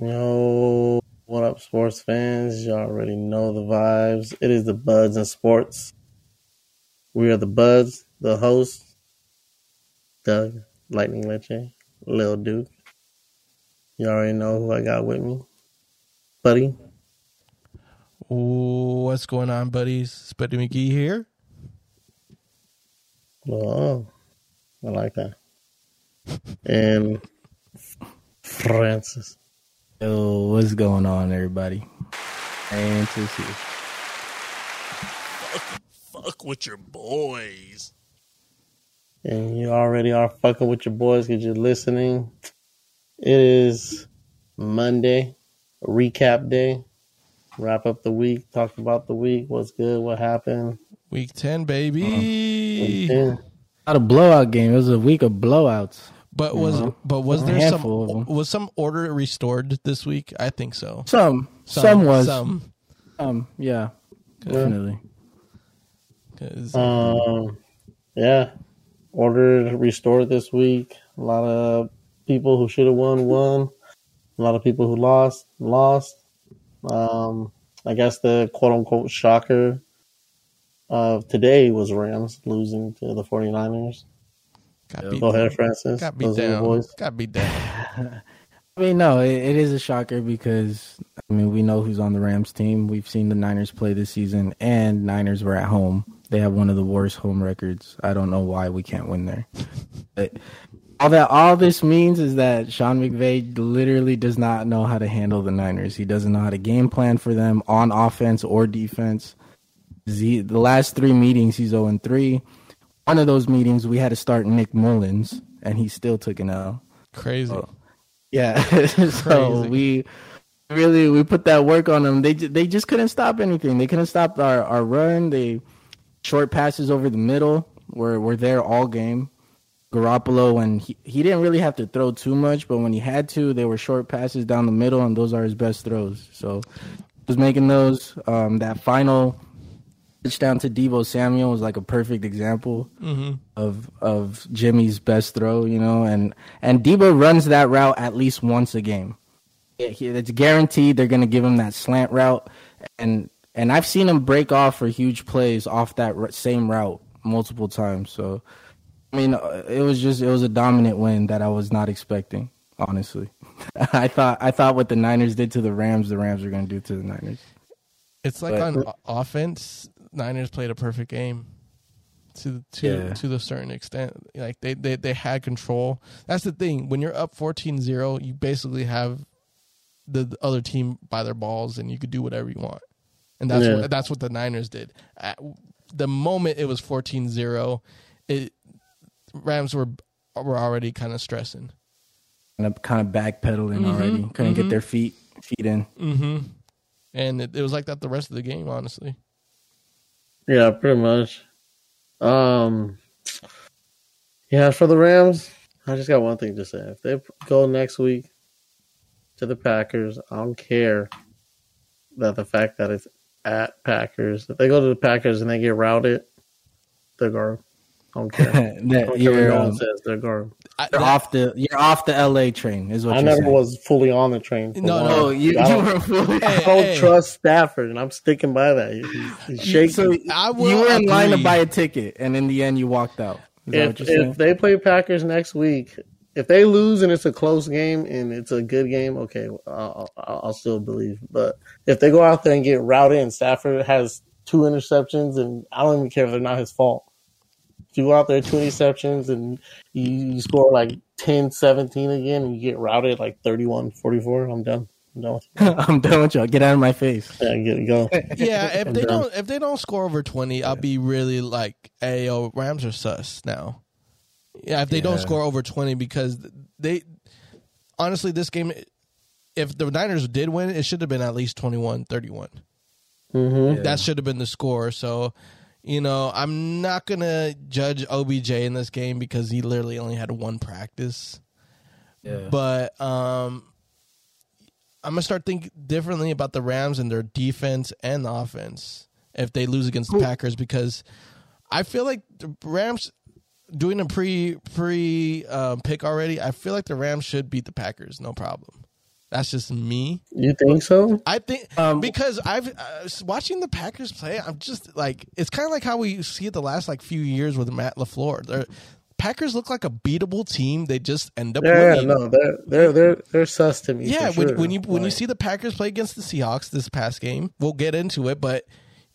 Yo, what up, sports fans? Y'all already know the vibes. It is the Buds and Sports. We are the Buds, the host, Doug, Lightning Leche, Lil Duke. You all already know who I got with me. Buddy. What's going on, buddies? Spuddy McGee here. Oh, I like that. and Francis. Yo, what's going on, everybody? Francis here. Fuck, fuck with your boys. And you already are fucking with your boys because you're listening. It is Monday, recap day. Wrap up the week, talk about the week, what's good, what happened. Week 10, baby. Week 10. Not a blowout game. It was a week of blowouts. But was but was there handful of some 'em. was some order restored this week? I think so. Some, some, was, some. um, yeah, definitely. 'Cause- Um, yeah, order restored this week. A lot of people who should have won won. A lot of people who lost lost. Um, I guess the quote unquote shocker of today was Rams losing to the 49ers. Got beat, Go ahead, Francis. got beat Those down. boys. Got beat down. I mean, no, it, it is a shocker because I mean we know who's on the Rams team. We've seen the Niners play this season, and Niners were at home. They have one of the worst home records. I don't know why we can't win there. but all that all this means is that Sean McVay literally does not know how to handle the Niners. He doesn't know how to game plan for them on offense or defense. He, the last three meetings, he's 0 3. One of those meetings, we had to start Nick Mullens, and he still took an L. Crazy. Oh. Yeah, so Crazy. we really we put that work on them. They they just couldn't stop anything. They couldn't stop our, our run. They short passes over the middle were were there all game. Garoppolo when he, he didn't really have to throw too much, but when he had to, they were short passes down the middle, and those are his best throws. So was making those. Um, that final touchdown to Deebo Samuel was like a perfect example of of Jimmy's best throw, you know, and and Deebo runs that route at least once a game. It's guaranteed they're going to give him that slant route, and and I've seen him break off for huge plays off that r- same route multiple times. So, I mean, uh, it was just it was a dominant win that I was not expecting. Honestly, I thought I thought what the Niners did to the Rams, the Rams were going to do to the Niners. It's like But- on offense, Niners played a perfect game to to Yeah. to the certain extent. Like they, they they had control. That's the thing. When you're up 14-0, you basically have the, the other team by their balls and you could do whatever you want. And that's Yeah. what that's what the Niners did. At the moment it was 14-0, it Rams were were already kind of stressing. And I'm kind of backpedaling already. Couldn't get their feet feet in. Mhm. And it, it was like that the rest of the game, honestly. Yeah, pretty much. Um, yeah, for the Rams, I just got one thing to say. If they go next week to the Packers, I don't care that the fact that it's at Packers. If they go to the Packers and they get routed, they're garbage. I don't care. That don't you're, no um, says. They're garbage. I, you're off the you're off the LA train is what I you're never saying. was fully on the train. No, one. no, you, you were fully. I Hey, don't hey. trust Stafford, and I'm sticking by that. He- He's shaking. So I will you were in line to buy a ticket, and in the end, you walked out. Is that if, what you're if they play Packers next week, if they lose and it's a close game and it's a good game, okay, I'll, I'll, I'll still believe. But if they go out there and get routed and Stafford has two interceptions, and I don't even care if they're not his fault. If you go out there two interceptions and you, you score like 10, 17 again and you get routed like 31, 44, I'm done. I'm done with you. I'm done with y'all. Get out of my face. Yeah, get go. yeah, if I'm they done. don't if they don't score over twenty, I'll be really like, "Hey, yo, Rams are sus now." Yeah, if they don't score over twenty, because they honestly, this game, if the Niners did win, it should have been at least 21-31. hmm Yeah. That should have been the score. So, you know, I'm not gonna judge OBJ in this game because he literally only had one practice. Yeah. But um, I'm gonna start thinking differently about the Rams and their defense and the offense if they lose against the Packers because I feel like the Rams doing a pre pre um, pick already. I feel like the Rams should beat the Packers, no problem. That's just me. You think so? I think Um, because I've uh, watching the Packers play. I'm just like it's kind of like how we see it the last like few years with Matt LaFleur. They're, Packers look like a beatable team. They just end up Yeah, winning. no, they're they're they're they're sus to me. Yeah, for when, sure. when you when you see the Packers play against the Seahawks this past game, we'll get into it. But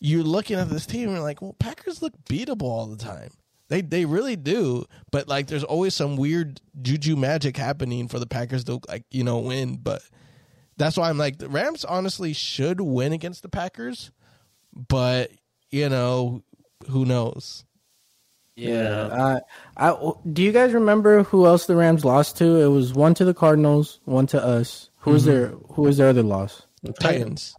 you're looking at this team and you're like, well, Packers look beatable all the time. They they really do. But like, there's always some weird juju magic happening for the Packers to like you know win. But that's why I'm like the Rams honestly should win against the Packers. But you know who knows? Yeah. Uh, I, do you guys remember who else the Rams lost to? It was one to the Cardinals, one to us. Who was their Who was their other loss? the Titans.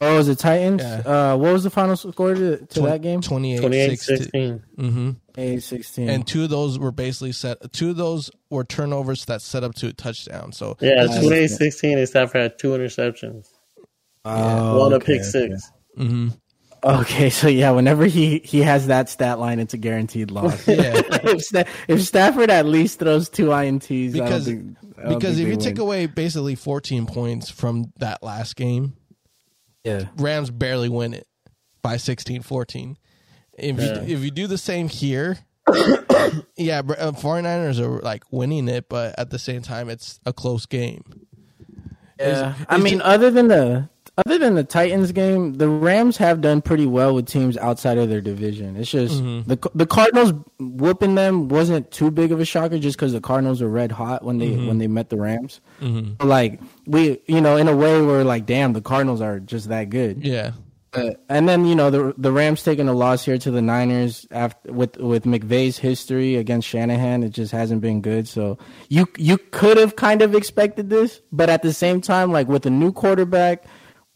Oh, was it Titans? Yeah. Uh, what was the final score to, to that game? 28 28 16. 16. Mm-hmm. Eight sixteen. and two of those were basically set. Two of those were turnovers that set up to a touchdown. So Yeah, that's just- 28 16. And Stafford had two interceptions, Oh, one a okay, pick six. mhm. Okay, so yeah, whenever he he has that stat line, it's a guaranteed loss. yeah. if, Sta- if Stafford at least throws two ints, Because- think, because if you they take away basically 14 points from that last game, yeah, Rams barely win it by 16 14. If Yeah. you if you do the same here, yeah, uh, 49ers are like winning it, but at the same time it's a close game. yeah. It's- I mean, ju- other than the other than the Titans game, the Rams have done pretty well with teams outside of their division. It's just Mm-hmm. the the Cardinals whooping them wasn't too big of a shocker, just because the Cardinals were red hot when they Mm-hmm. when they met the Rams. Like we, you know, in a way, we're like, damn, the Cardinals are just that good. Yeah. Uh, and then you know the the Rams taking a loss here to the Niners after with with McVay's history against Shanahan, it just hasn't been good. So you you could have kind of expected this, but at the same time, like with a new quarterback,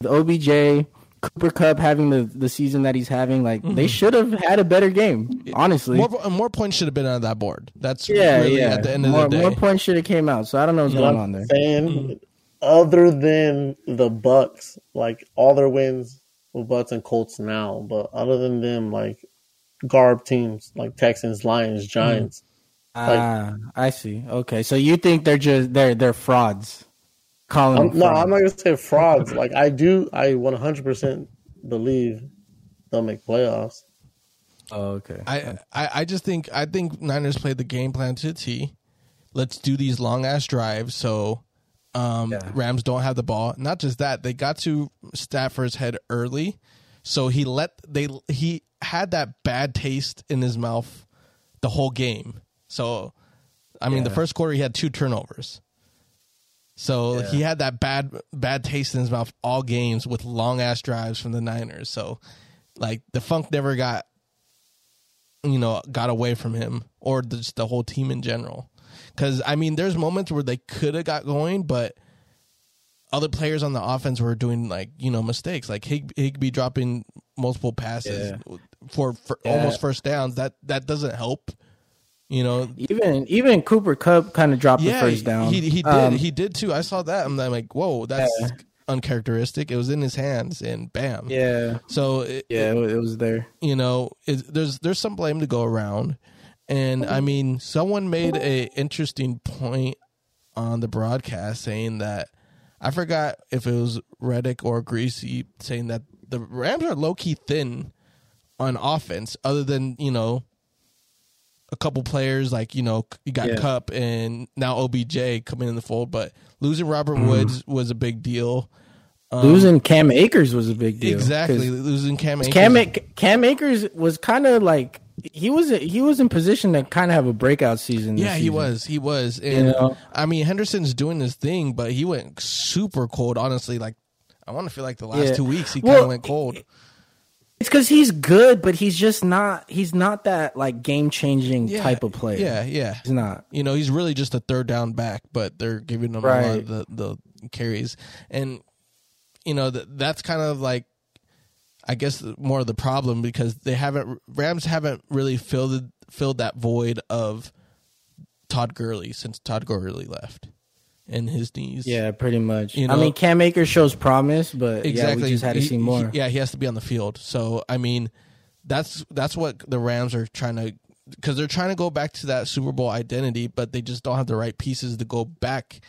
the OBJ, Cooper Kupp having the the season that he's having, like they should have had a better game. Honestly, More more points should have been on that board. That's yeah, really yeah. at the end of more, the day. more points should have came out. So I don't know what's You know going what on there. I'm saying? Mm-hmm. Other than the Bucks, like all their wins with Bucks and Colts now, but other than them, like garb teams like Texans, Lions, Giants. Ah, I see. Okay, so you think they're just they're they're frauds? Calling I'm, them no, frauds. I'm not gonna say frauds. like I do, I 100 percent believe they'll make playoffs. Oh, okay. I, I I just think I think Niners played the game plan to a T. Let's do these long ass drives so um, Yeah. Rams don't have the ball. Not just that, they got to Stafford's head early, so he let they he had that bad taste in his mouth the whole game. So I mean, the first quarter he had two turnovers. So Yeah. he had that bad bad taste in his mouth all games with long ass drives from the Niners. So like the funk never got you know got away from him or just the whole team in general. Because I mean, there's moments where they could have got going, but other players on the offense were doing like you know mistakes, like Hig- Higbee dropping multiple passes for, for Yeah. almost first downs. That that doesn't help. You know, Even even Cooper Kupp kind of dropped yeah, the first down. he he did Um, he did too. I saw that. I'm like, whoa, that's Yeah. uncharacteristic. It was in his hands, and bam. yeah, So it, yeah, it, it was there. you know, it, there's there's some blame to go around, and I mean, someone made a interesting point on the broadcast saying that I forgot if it was Riddick or Griese saying that the Rams are low key thin on offense, other than you know a couple players like you know you got Yeah. Kupp and now OBJ coming in the fold, but losing Robert Woods was a big deal. Um, Losing Cam Akers was a big deal. Exactly, losing Cam. Akers. Cam Cam Akers was kind of like he was he was in position to kind of have a breakout season. this Yeah, he season. was. He was. And know? I mean, Henderson's doing his thing, but he went super cold. Honestly, like I want to feel like the last Yeah. two weeks he Well, kind of went cold. It's because he's good, but he's just not. He's not that like game changing Yeah, type of player. Yeah, yeah. he's not. You know, he's really just a third down back, but they're giving him a lot of the, the carries, and you know th- that's kind of like. I guess more of the problem because they haven't Rams haven't really filled filled that void of Todd Gurley since Todd Gurley left and his knees. Yeah, pretty much. You I mean, Cam Akers shows promise, but exactly. yeah, we just had to He- see more. he- yeah, he has to be on the field. So I mean, that's that's what the Rams are trying to because they're trying to go back to that Super Bowl identity, but they just don't have the right pieces to go back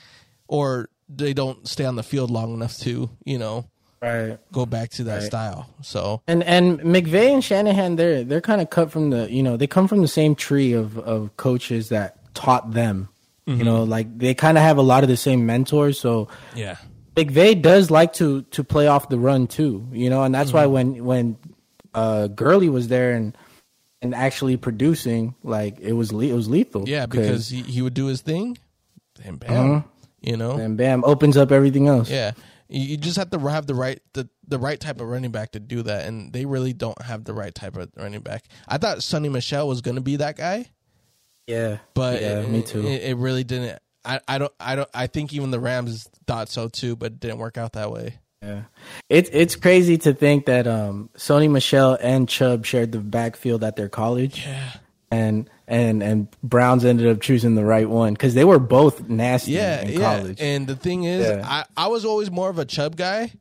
or they don't stay on the field long enough to you know Right. go back to that Right. style. So And and McVay and Shanahan, they're they're kind of cut from the you know they come from the same tree of of coaches that taught them. You know, like they kind of have a lot of the same mentors. So yeah, McVay does like to to play off the run too. You know, and that's why when when uh Gurley was there and and actually producing, like it was le- it was lethal. yeah, because he, he would do his thing, and bam, Uh-huh. you know, and bam opens up everything else. yeah. You just have to have the right the, the right type of running back to do that, and they really don't have the right type of running back. I thought Sony Michel was going to be that guy, yeah, but yeah, it, me too. It, it really didn't. I, I don't I don't I think even the Rams thought so too, but it didn't work out that way. Yeah, it's it's crazy to think that um, Sony Michel and Chubb shared the backfield at their college, Yeah, and and and Browns ended up choosing the right one because they were both nasty yeah, in yeah. college. And the thing is, Yeah. I I was always more of a Chubb guy,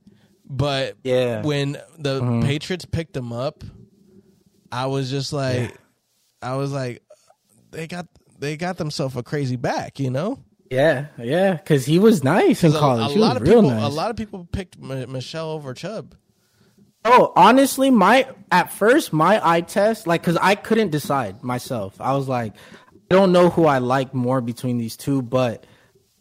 but Yeah. when the Mhm. Patriots picked him up, I was just like, I was like, they got they got themselves a crazy back, you know. yeah, yeah, because he was nice in a- college. A, he lot of people, nice. a lot of people picked M- Michel over Chubb. Oh, honestly, my at first my eye test, like, cause I couldn't decide myself. I was like, I don't know who I like more between these two, but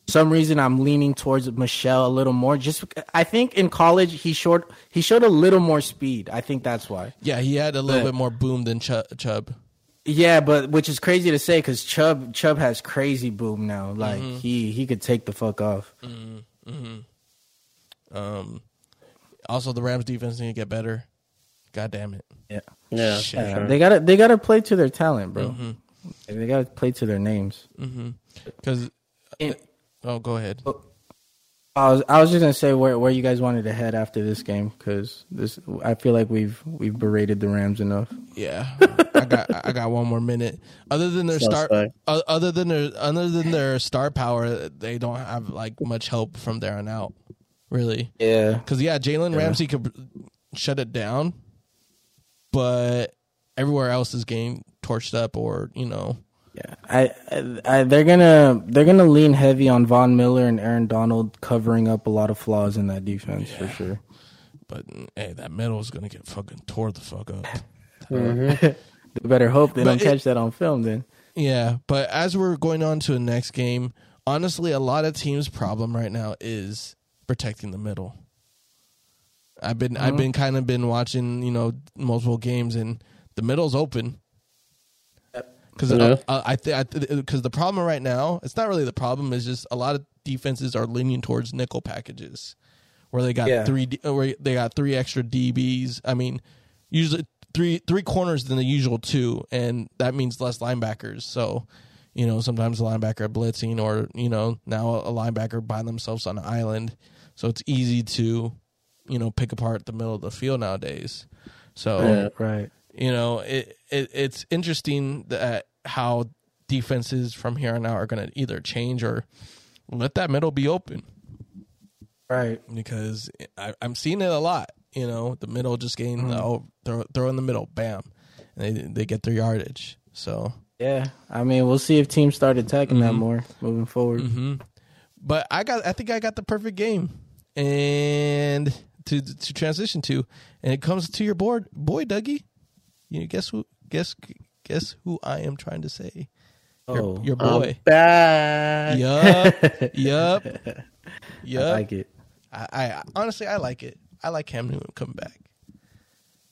for some reason I'm leaning towards Michel a little more. Just I think in college he showed he showed a little more speed. I think that's why. Yeah, he had a little But- bit more boom than Ch- Chubb. Yeah, but which is crazy to say because Chubb Chubb has crazy boom now. Like Mm-hmm. he he could take the fuck off. Um, also, the Rams defense need to get better. God damn it. Yeah, Yeah, for Shit. Yeah, sure. they gotta they gotta play to their talent, bro. Mm-hmm. They gotta play to their names. Because, And- oh, go ahead. I was I was just gonna say where where you guys wanted to head after this game because this I feel like we've we've berated the Rams enough. Yeah, I got I got one more minute. Other than their star, Suspect. other than their other than their star power, they don't have like much help from there on out, really. Yeah, Because yeah, Jalen Ramsey could shut it down, but everywhere else is getting torched up, or you know, yeah. I, I, I they're gonna they're gonna lean heavy on Von Miller and Aaron Donald covering up a lot of flaws in that defense for sure. but hey, that middle is gonna get fucking tore the fuck up. Mm-hmm. They better hope they But don't it- catch that on film then. Yeah, but as we're going on to the next game, honestly, a lot of teams' problem right now is protecting the middle. I've been I've uh-huh. been kind of been watching you know multiple games and the middle's open. Because Yeah. I, I think because the problem right now it's not really the problem is just a lot of defenses are leaning towards nickel packages where they got Yeah. three where they got three extra DBs. I mean, usually three three corners than the usual two, and that means less linebackers. So, you know, sometimes a linebacker blitzing, or you know, now a linebacker by themselves on an island. So it's easy to, you know, pick apart the middle of the field nowadays. So Yeah. Right. you know, it, it it's interesting that how defenses from here on out are going to either change or let that middle be open Right. because I, I'm seeing it a lot. You know, the middle just getting the, oh, throw throw in the middle, bam, and they they get their yardage. So, Yeah. I mean, we'll see if teams start attacking that more moving forward. hmm but I got I think I got the perfect game and to to transition to, and it comes to your board, boy, Dougie. You guess who? Guess guess who I am trying to say. Your, Oh, your I'm boy. back. Yup. yup. Yup. I like it. I, I honestly I like it. I like Cam Newton coming back.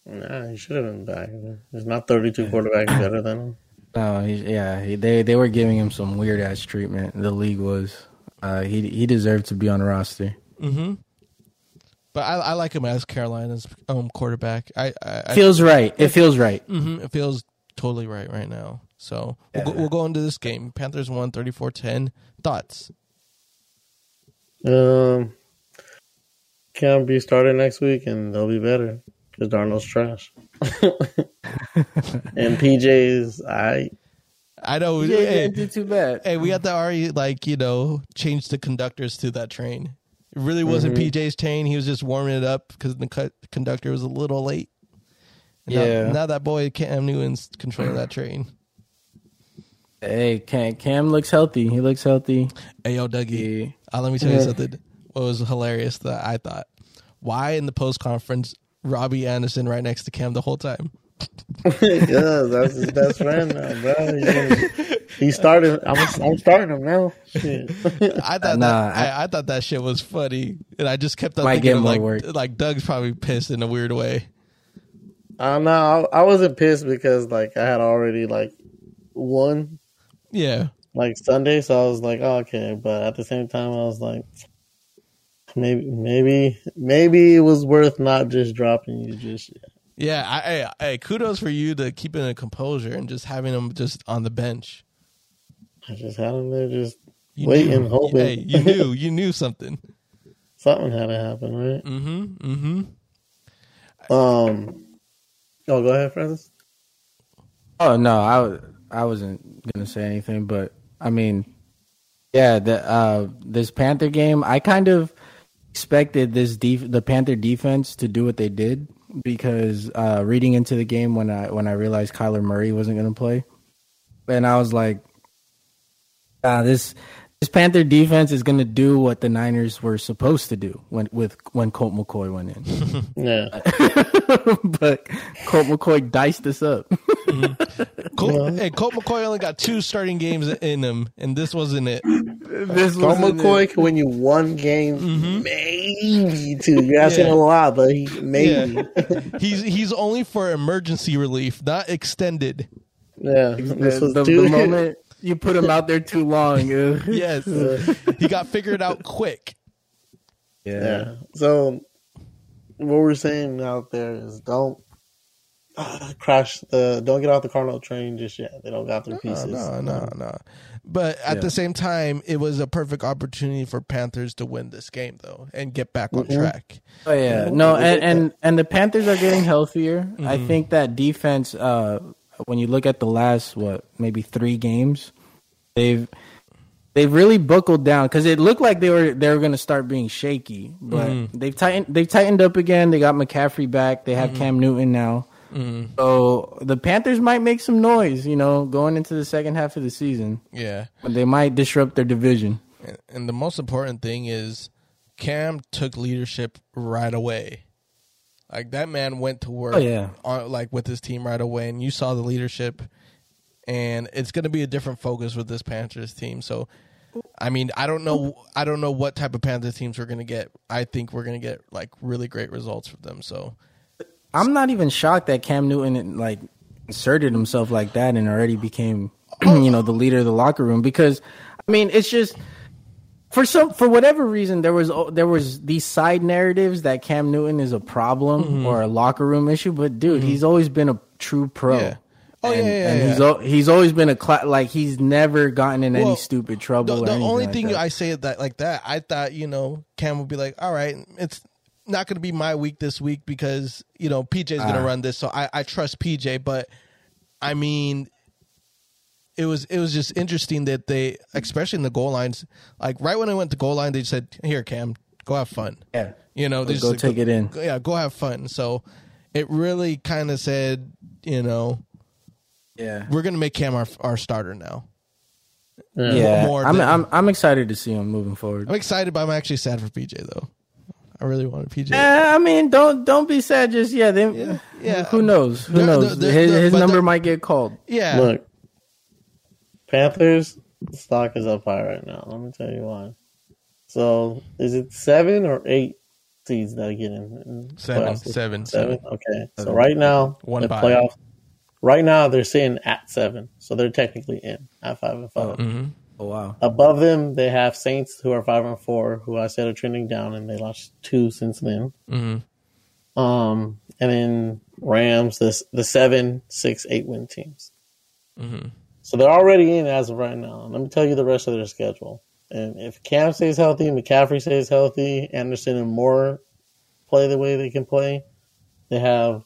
Nah, he should have been back. There's not 32 quarterbacks better than him. No, he, yeah, he, they they were giving him some weird ass treatment. The league was. Uh, he he deserved to be on the roster. Mm-hmm. But I, I like him as Carolina's um quarterback. I, I, I Feels right. It feels right. hmm it feels totally right right now. So we'll, go, we'll go into this game. Panthers won 34-10. Thoughts? Um, Cam be started next week and they'll be better because Darnold's trash. and PJ's I I know. Yeah, hey, didn't do too bad. hey, we had to already like you know change the conductors to that train. It really wasn't PJ's train. He was just warming it up because the co- conductor was a little late. And now- Yeah. Now, that boy Cam Newton's controlling that train. Hey, Cam, Cam looks healthy. He looks healthy. Hey, yo, Dougie. Yeah. Uh, let me tell you something. What was hilarious that I thought? Why in the post conference, Robbie Anderson right next to Cam the whole time? Yeah, that's his best friend now, bro. He, he started. I'm, I'm starting him now. Shit. I thought Nah, that, I, I thought that shit was funny, and I just kept on thinking of like work. like Doug's probably pissed in a weird way. Uh, I don't know. I, I wasn't pissed because like I had already like won Yeah, like Sunday, so I was like, oh, okay. But at the same time, I was like, maybe, maybe, maybe it was worth not just dropping you just yet. Yeah. I, hey, hey, kudos for you to keeping a composure and just having him just on the bench. I just had him there, just You waiting, knew, hoping Hey, you knew, you knew something. something had to happen, right? Mm-hmm. Mm-hmm. Um. Oh, go ahead, Francis. Oh no, I I wasn't gonna say anything, but I mean, yeah, the uh, this Panther game, I kind of expected this def- the Panther defense to do what they did because uh, reading into the game when I when I realized Kyler Murray wasn't gonna play, and I was like, ah, this this Panther defense is gonna do what the Niners were supposed to do when with when Colt McCoy went in, Yeah. but Colt McCoy diced us up. Colt, hey, Colt McCoy only got two starting games in him, and this wasn't it. this Colt wasn't it. McCoy can win you one game, mm-hmm. maybe two. You're asking Yeah. a lot, but he maybe. Yeah. he's he's only for emergency relief, not extended. Yeah, this was the, the moment you put him out there too long. uh, Yes, he got figured out quick. yeah. yeah. So what we're saying out there is don't uh, crash the. Don't get off the Cardinal train just yet. They don't got their No, pieces. no, no, no. But at Yeah. the same time, it was a perfect opportunity for Panthers to win this game, though, and get back on Mhm. track. Oh yeah, no, and and and the Panthers are getting healthier. I Mm-hmm. think that defense. Uh, when you look at the last what maybe three games, they've they've really buckled down because it looked like they were they were going to start being shaky, but Mm-hmm. they've tightened they've tightened up again. They got McCaffrey back. They Mm-hmm. have Cam Newton now. So the Panthers might make some noise, you know, going into the second half of the season. Yeah, They might disrupt their division. and the most important thing is Cam took leadership right away. Like that man went to work, Oh, yeah. on, like with his team right away, and you saw the leadership. And it's going to be a different focus with this Panthers team. So, I mean, I don't know, I don't know what type of Panthers teams we're going to get. I think we're going to get like really great results from them. So, I'm not even shocked that Cam Newton like inserted himself like that and already became, you know, the leader of the locker room. Because I mean, it's just for some for whatever reason there was there was these side narratives that Cam Newton is a problem Mm-hmm. or a locker room issue. But dude, he's always been a true pro. Yeah. Oh, yeah, and, yeah, and yeah. he's al- he's always been a cla- like he's never gotten in any stupid trouble. the anything only like thing that. I say that like that, I thought you know Cam would be like, all right, it's not going to be my week this week because you know PJ's going to Ah. run this, so I, I trust PJ. But I mean, it was it was just interesting that they, especially in the goal lines, like right when I went to goal line, they said, "Here, Cam, go have fun." yeah. You know, they Go just said, take it in. go- Yeah, go have fun. So it really kind of said, you know, Yeah. we're going to make Cam our our starter now. Yeah. Yeah, more I'm, than- I'm I'm excited to see him moving forward. I'm excited, but I'm actually sad for PJ though. I really wanted PJ. Eh, I mean, don't don't be sad just yet. They, Yeah, yeah. Who knows? Who They're- knows? they're- his they're- his but number might get called. Yeah, Look, Panthers stock is up high right now. Let me tell you why. So, is it seven or eight seeds that get in? in Seven, seven, seven. seven. Okay, so right now One the bye. playoff. Right now they're sitting at seven, so they're technically in at five and 5 hmm Oh wow! Above them, they have Saints who are five and four, who I said are trending down, and they lost two since then. hmm Um, and then Rams, the the seven, six, eight win teams. hmm So they're already in as of right now. Let me tell you the rest of their schedule. And if Cam stays healthy, McCaffrey stays healthy, Anderson and Moore play the way they can play, they have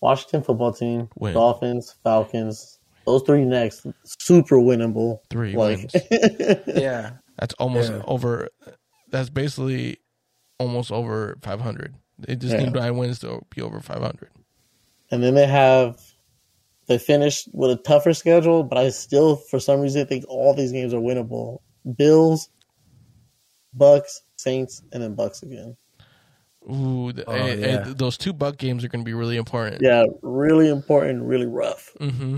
Washington football team, Win. Dolphins, Falcons. Those three next, super winnable. Three Like, Yeah, That's almost Yeah. over. That's basically almost over 500. They just Yeah. need nine wins to be over 500. and then they have They finished with a tougher schedule, but I still, for some reason, think all these games are winnable. Bills, Bucks, Saints, and then Bucks again. Ooh, the, Oh, eh, yeah. those two Buck games are going to be really important. Yeah, really important, really rough. hmm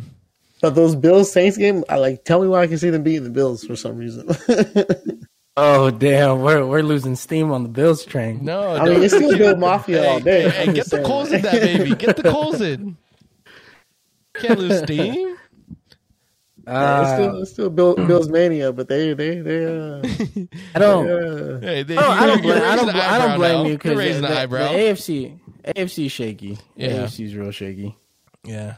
But those Bills Saints game, I like. Tell me why I can see them beating the Bills for some reason. Oh damn, we're we're losing steam on the Bills train. No, I mean, it's still Bill Mafia all day. Hey, get the saying. coals in that baby. Get the coals in. Can't lose steam. Yeah, it's Uh, still, it's still Bill, Bills mania, but they they they uh, I don't. uh, Hey, they, Oh, I don't you're blame. I don't. I don't blame now. you because raising the, the eyebrow. AFC AFC is shaky. Yeah. AFC is real shaky. yeah.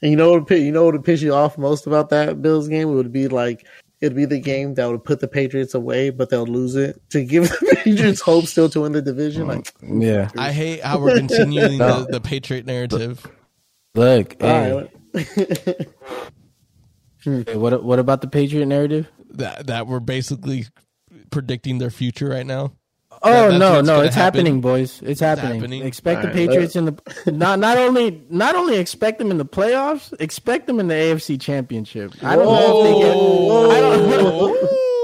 And you know what? would You know what would piss you off most about that Bills game? It would be like it'd be the game that would put the Patriots away, but they'll lose it to give the Patriots hope still to win the division. Like, Yeah. I hate how we're continuing the, the Patriot narrative. Look. Hey, right, hmm. hey, what what about the Patriot narrative? That that we're basically predicting their future right now. Oh that's no, no, it's happen. happening, boys. It's happening. happening. Expect the All right, Patriots in the not not only not only expect them in the playoffs, expect them in the AFC Championship. I don't know if they get. I don't,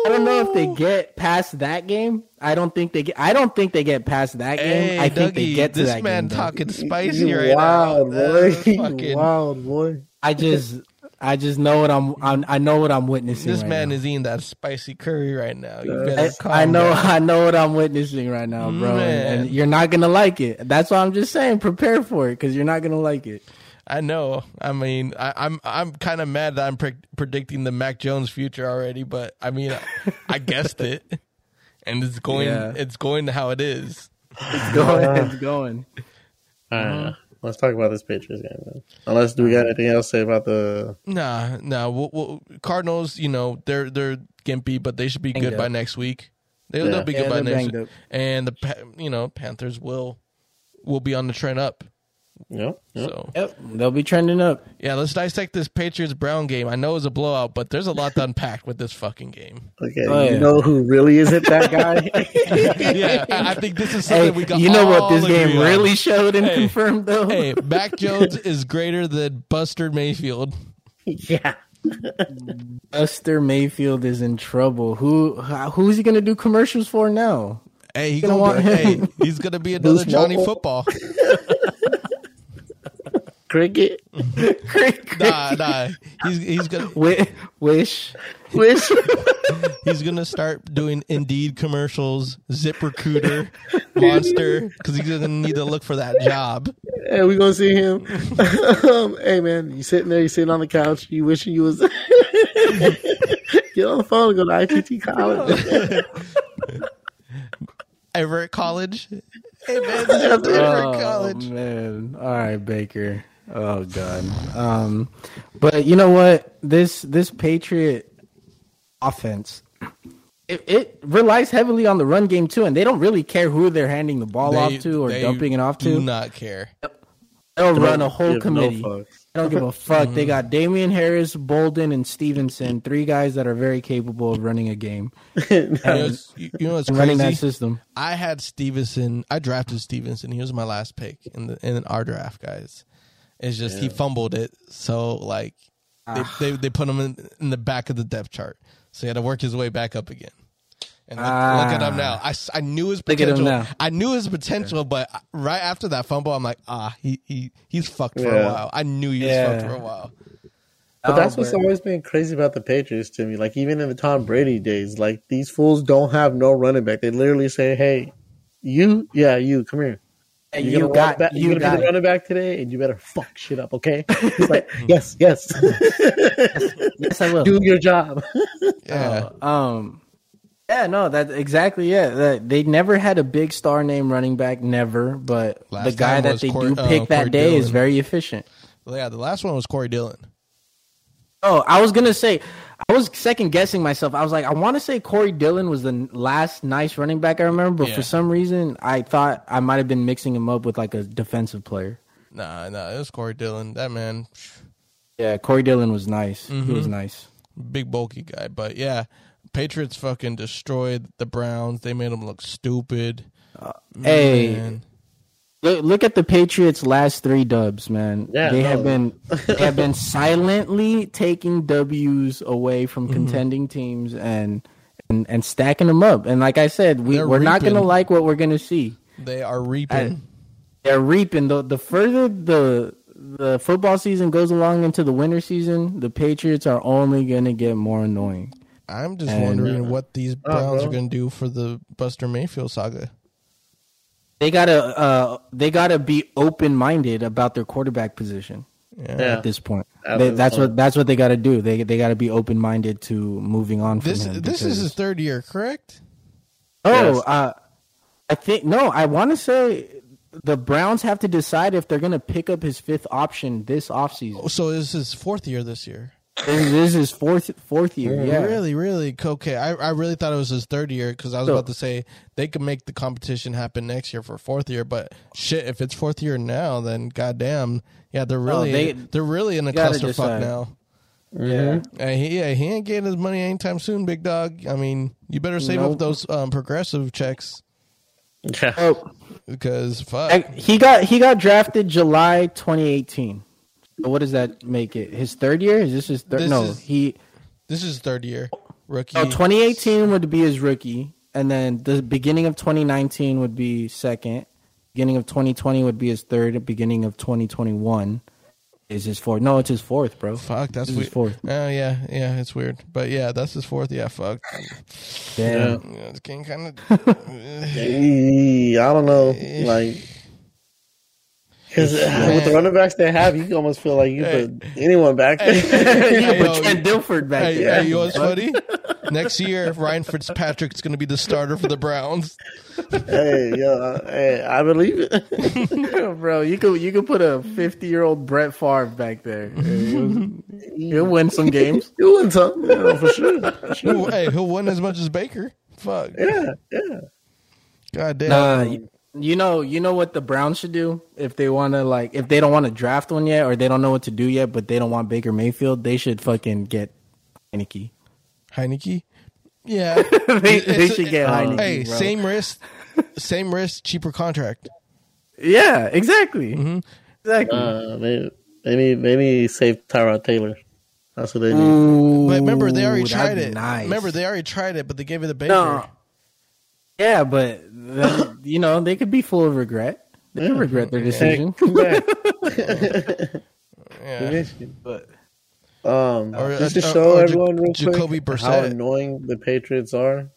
I don't know if they get past that game. I don't think they get. I don't think they get past that game. Hey, I think they get to this that man game. though. talking spicy you right wild now. boy, fucking- wild boy. I just, I just know what I'm. I'm I know what I'm witnessing. this right man now. is eating that spicy curry right now. You Uh, better I, I know, down. I know what I'm witnessing right now, bro, and, and you're not gonna like it. That's why I'm just saying, prepare for it because you're not gonna like it. I know. I mean, I, I'm I'm kind of mad that I'm pre- predicting the Mac Jones future already, but I mean, I, I guessed it, and it's going Yeah. it's going to how it is. It's going, uh-huh. it's going. All right, uh-huh. let's talk about this Patriots game. Man. Unless do we got anything else to say about the? Nah, nah. We'll, we'll, Cardinals, you know, they're they're gimpy, but they should be Banged good by next week. They, Yeah. They'll be Yeah, good by next week. up. And the you know Panthers will will be on the trend up. Yep. yep. So Yep, they'll be trending up. yeah, let's dissect this Patriots Brown game. I know it's a blowout, but there's a lot to unpack with this fucking game. Okay, Oh, you yeah. know who really isn't that guy? yeah, I I think this is something Hey, we got. you know what this game agree on. really showed and Hey, confirmed, though. Hey, Mac Jones is greater than Buster Mayfield. yeah. Buster Mayfield is in trouble. Who, who's he gonna do commercials for now? Hey, he Gonna gonna want be, hey, he's gonna be another Johnny. Football. Cricket. Nah, nah. He's he's gonna Wi- Wish. Wish. he's gonna start doing Indeed commercials, ZipRecruiter, Monster, because he's gonna need to look for that job. hey, we gonna see him. um, hey man, you sitting there, you sitting on the couch, you wishing you was. Get on the phone and go to ITT college. Everest College. Hey man, this is Everest Oh College. man! All right, Baker. Oh god. Um, but you know what? This this Patriot offense, it, it relies heavily on the run game too, and they don't really care who they're handing the ball They- off to or dumping it off to. Do to. not care. They'll run a whole give no committee. fucks. I don't give a fuck. They got Damien Harris, Bolden, and Stevenson, three guys that are very capable of running a game You know, you know what's and running that system. I had Stevenson. I drafted Stevenson. He was my last pick in the in our draft, guys. It's just he fumbled it, so like they, they they put him in, in the back of the depth chart, so he had to work his way back up again. And look, look at him now. I, s- I knew his Look at him potential. now. I knew his potential, but right after that fumble, I'm like, ah, he he he's fucked for Yeah. a while. I knew he was Yeah. fucked for a while. But that's what's always been crazy about the Patriots to me. Like even in the Tom Brady days, like these fools don't have no running back. They literally say, "Hey, you, yeah, you, come here. Hey, You're you gonna got run back, you got be the it. running back today, and you better fuck shit up, okay?" He's like, "Yes, yes, Yes, I will. do your job." Yeah, Oh, um, yeah, no, that's exactly it. That they never had a big star name running back, never. But Last the guy that they Corey- do uh, pick that Corey day is very efficient. yeah. The last one was Corey Dillon. Oh, I was gonna say, I was second guessing myself. I was like, I want to say Corey Dillon was the last nice running back I remember, but Yeah. for some reason, I thought I might have been mixing him up with like a defensive player. Nah, nah, it was Corey Dillon. That man, Yeah, Corey Dillon was nice. He Mm-hmm. was nice. big bulky guy. But yeah, Patriots fucking destroyed the Browns. They made them look stupid. Hey, Man. Look, look at the Patriots' last three dubs, man. Yeah, they no. have been they have been silently taking W's away from Mm-hmm. contending teams and and and stacking them up. And like I said, we They're we're not going to like what we're going to see. They are reaping. They're reaping the the further the the football season goes along into the winter season, the Patriots are only going to get more annoying. I'm just And- wondering what these Browns bro. are going to do for the Buster Mayfield saga. They gotta uh, they gotta be open minded about their quarterback position. Yeah. Yeah. at this point. At They, that's point. what that's what they got to do. They they got to be open minded to moving on from This him. this is his third year, correct? oh, Yes. uh, I think no. I want to say the Browns have to decide if they're going to pick up his fifth option this offseason. So this is his fourth year this year. This, this is his fourth fourth year. Yeah, Really, really okay. I, I really thought it was his third year because I was So- about to say they could make the competition happen next year for fourth year. But shit, if it's fourth year now, then goddamn, yeah, they're really they- they, are really in a clusterfuck now. yeah. Uh, he yeah, he ain't getting his money anytime soon, big dog. I mean, you better save Nope. up those um, progressive checks Yeah. Oh, because fuck. I- he got he got drafted July 2018. So what does that make it? His third year? Is this his third? This no, is- he. this is third year, rookie. Oh, 2018 would be his rookie, and then the beginning of 2019 would be second. Beginning of 2020 would be his third. Beginning of 2021 is his fourth. No, it's his fourth, bro. Fuck, that's This weird. his fourth. Oh yeah, yeah, it's weird, but yeah, that's his fourth. Yeah, fuck. Damn. Yeah, it's getting kind of. Eh, I don't know, like. Because uh, with the running backs they have, you can almost feel like you Hey. put anyone back there. Hey, You yo, put Trent Dilford back Hey, there. hey, you know what's funny? Next year, Ryan Fitzpatrick's going to be the starter for the Browns. hey, yo, hey, I believe it. bro, you could you could put a 50 year old Brett Favre back there. He'll win some games. He'll win some, you know, for sure. For sure. Hey, he'll win as much as Baker. Fuck. Yeah, yeah. God damn. Nah, you- you know, you know what the Browns should do if they want to like if they don't want to draft one yet or they don't know what to do yet, but they don't want Baker Mayfield, they should fucking get Heinicke. Heinicke. Yeah. they, they should get Heinicke. Hey, bro. same risk, same risk, cheaper contract. Yeah, exactly. Mm-hmm. Exactly. Uh, maybe, maybe, maybe save Tyrod Taylor. That's what they need. Ooh, But remember, they already tried it. Nice. Remember, they already tried it, but they gave it to Baker. no. Yeah, but then, you know they could be full of regret. They could regret their decision. come back. Yeah. But Um, Or- uh, just to or- show oh, or everyone real Jacoby quick how annoying the Patriots are.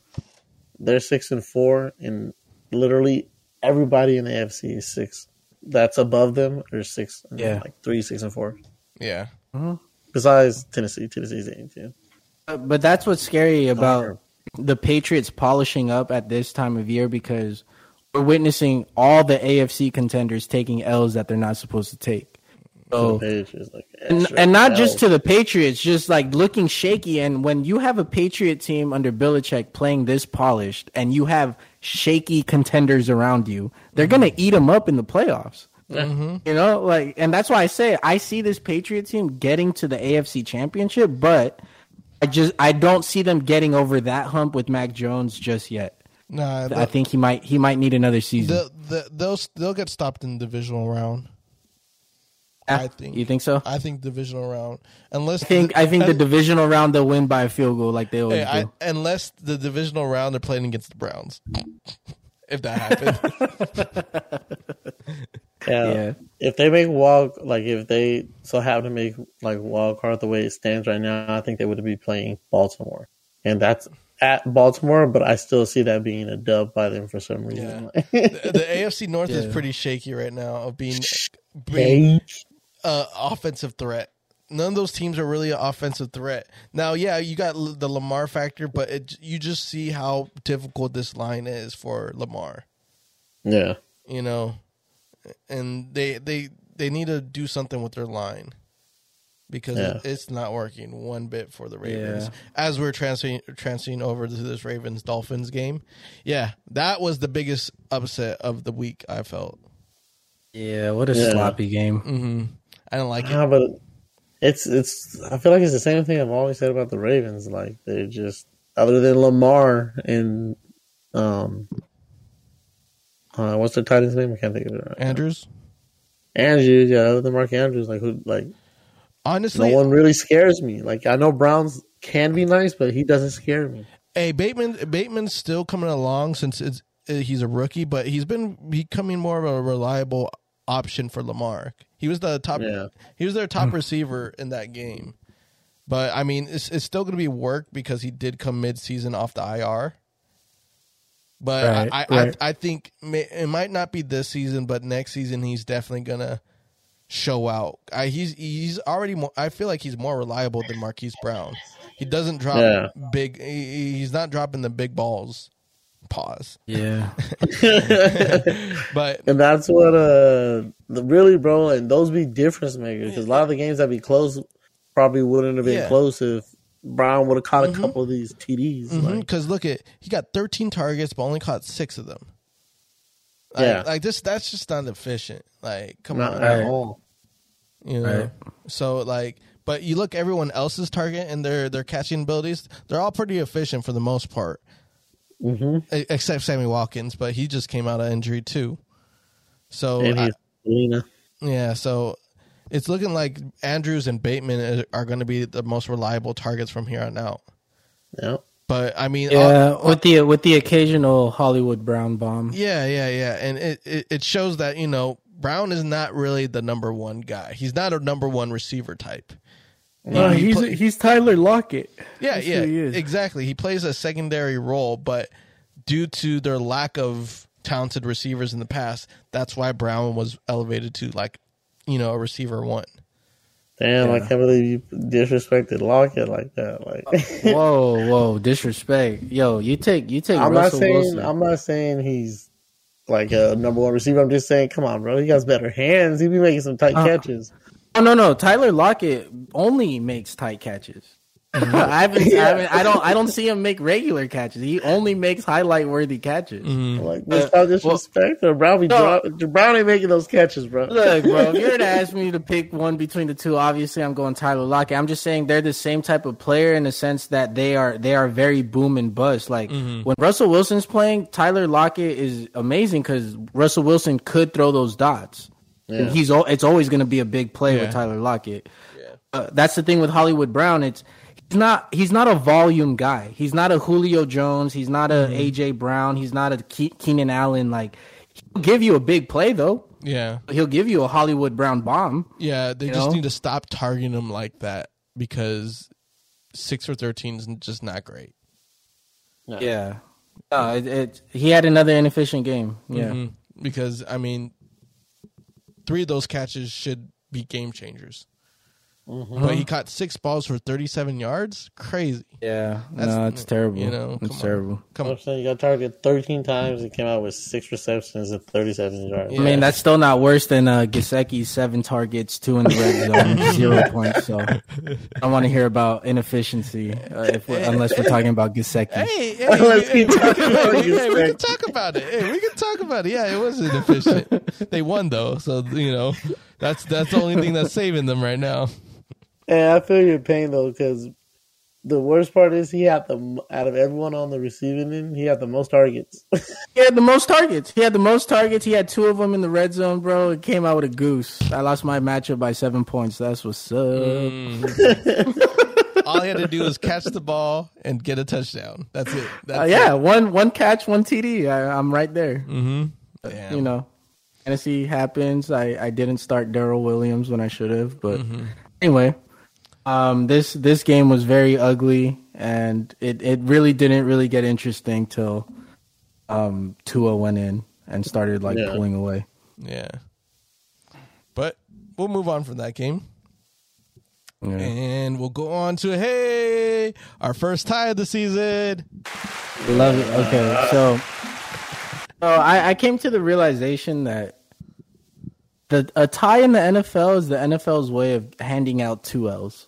They're six and four, and literally everybody in the AFC is six. That's above them or six. Yeah. like three, six, and four. Yeah. Mm-hmm. Besides Tennessee, Tennessee's eight. Yeah. Uh, but that's what's scary about the Patriots polishing up at this time of year because we're witnessing all the AFC contenders taking L's that they're not supposed to take. So like, and, and not L. just to the Patriots, just like looking shaky. And when you have a Patriot team under Belichick playing this polished, and you have shaky contenders around you, they're gonna eat them up in the playoffs. You know, like, and that's why I say I see this Patriot team getting to the AFC Championship, but I just I don't see them getting over that hump with Mac Jones just yet. Nah, I think he might he might need another season. they'll, they'll, they'll they'll get stopped in the divisional round. I think. you think so? I think divisional round, unless I think I think the divisional round they'll win by a field goal like they always Hey, do. I, unless the divisional round they're playing against the Browns. If that happened, Yeah. Yeah. If they make wild, like if they so happen to make like wild card the way it stands right now, I think they would be playing Baltimore, and that's at Baltimore. But I still see that being a dub by them for some reason. the, the AFC North is pretty shaky right now of being being Hey, uh, offensive threat. None of those teams are really an offensive threat. Now, yeah, you got the Lamar factor, but it, you just see how difficult this line is for Lamar. yeah, You know, and they they they need to do something with their line because Yeah. it's not working one bit for the Ravens. Yeah. As we're transferring transferring over to this Ravens Dolphins game, yeah, that was the biggest upset of the week. I felt. Yeah, what a Yeah. sloppy game. hmm I don't like it. Ah, but it's it's. I feel like it's the same thing I've always said about the Ravens. Like they're just other than Lamar and um Uh, what's the tight end's name? I can't think of it. Right now. Andrews. Andrews, yeah, other than Mark Andrews, like who, like honestly, no one really scares me. Like I know Browns can be nice, but he doesn't scare me. Hey, Bateman. Bateman's still coming along since it's uh, he's a rookie, but he's been becoming more of a reliable option for Lamar. He was the top. Yeah. He was their top receiver in that game. But I mean, it's it's still going to be work because he did come mid season off the IR. But Right, I, I, right. I I think it might not be this season, but next season he's definitely gonna show out. I, he's he's already more. I feel like he's more reliable than Marquise Brown. He doesn't drop Yeah. big. he- He's not dropping the big balls. Pause. Yeah. But And that's what uh really bro, and those be difference makers because a lot of the games that be close probably wouldn't have been Yeah. close if Brown would have caught a couple of these TDs. Like, because look at he got 13 targets, but only caught six of them. Like, Yeah. like this. That's just not efficient. Like, come not on, at Right. all. you know. Right. So like, but you look everyone else's target and their their catching abilities. They're all pretty efficient for the most part, hmm e- except Sammy Watkins, but he just came out of injury too. So And I- yeah, so it's looking like Andrews and Bateman are going to be the most reliable targets from here on out. Yeah. But I mean, Yeah, all- with the with the occasional Hollywood Brown bomb. Yeah, yeah, yeah, and it, it it shows that you know Brown is not really the number one guy. He's not a number one receiver type. No, He- he he's play- he's Tyler Lockett. yeah, That's yeah, he is. exactly. He plays a secondary role, but due to their lack of talented receivers in the past, that's why Brown was elevated to like you know a receiver one. Damn, I can't believe you disrespected Lockett like that. Like, whoa, whoa, disrespect. Yo, you take you take I'm not Russell saying Wilson. I'm not saying he's like a number one receiver. I'm just saying, come on, bro. He got better hands. He'd be making some tight Uh, catches. Oh no, no, Tyler Lockett only makes tight catches. Mm-hmm. I haven't, I haven't, I don't, I don't see him make regular catches. He only makes highlight worthy catches. Mm-hmm. Like, Uh, what's all disrespect? or Brown No. dro- Brown ain't making those catches, bro. Look, bro, if you were to ask me to pick one between the two, obviously I'm going Tyler Lockett. I'm just saying they're the same type of player in the sense that they are they are very boom and bust. Like mm-hmm. when Russell Wilson's playing, Tyler Lockett is amazing because Russell Wilson could throw those dots. And Yeah. he's al- it's always going to be a big play Yeah. with Tyler Lockett. Uh, that's the thing with Hollywood Brown. It's he's not he's not a volume guy. He's not a Julio Jones. He's not a AJ Brown. He's not a Ke- Keenan Allen. Like he'll give you a big play though. Yeah, He'll give you a Hollywood Brown bomb. yeah. They just know? need to stop targeting him like that because six for thirteen is just not great. Yeah. No, it, it, he had another inefficient game. Yeah. Mhm. Because I mean, three of those catches should be game changers. Mm-hmm. But he caught six balls for 37 yards. Crazy. Yeah. That's- no, it's terrible. you know, come it's on. terrible. Come I'm on. saying you got targeted 13 times and came out with six receptions and 37 yards. I mean, that's still not worse than uh, Gesicki's seven targets, two in the red zone, zero points. So I want to hear about inefficiency uh, if we're, unless we're talking about Gesicki. Hey, hey, Let's hey, keep talking about hey, hey, we can talk about it. Hey, we can talk about it. Yeah, it was inefficient. they won though, so you know that's that's the only thing that's saving them right now. And I feel your pain though, because the worst part is he had the out of everyone on the receiving end, he had the most targets. He had the most targets. He had the most targets. He had two of them in the red zone, bro. It came out with a goose. I lost my matchup by seven points. That's what's up. All he had to do was catch the ball and get a touchdown. That's it. That's Uh, yeah, one one catch, one TD. I, I'm right there. Mm-hmm. Damn. You know, fantasy happens. I, I didn't start Darrel Williams when I should have, but Mm-hmm. anyway, um, this this game was very ugly, and it, it really didn't really get interesting till um, Tua went in and started like Yeah. pulling away. Yeah. But we'll move on from that game. Yeah. And we'll go on to hey, our first tie of the season. Love it. Okay, so so I, I came to the realization that the a tie in the NFL is the NFL's way of handing out two L's.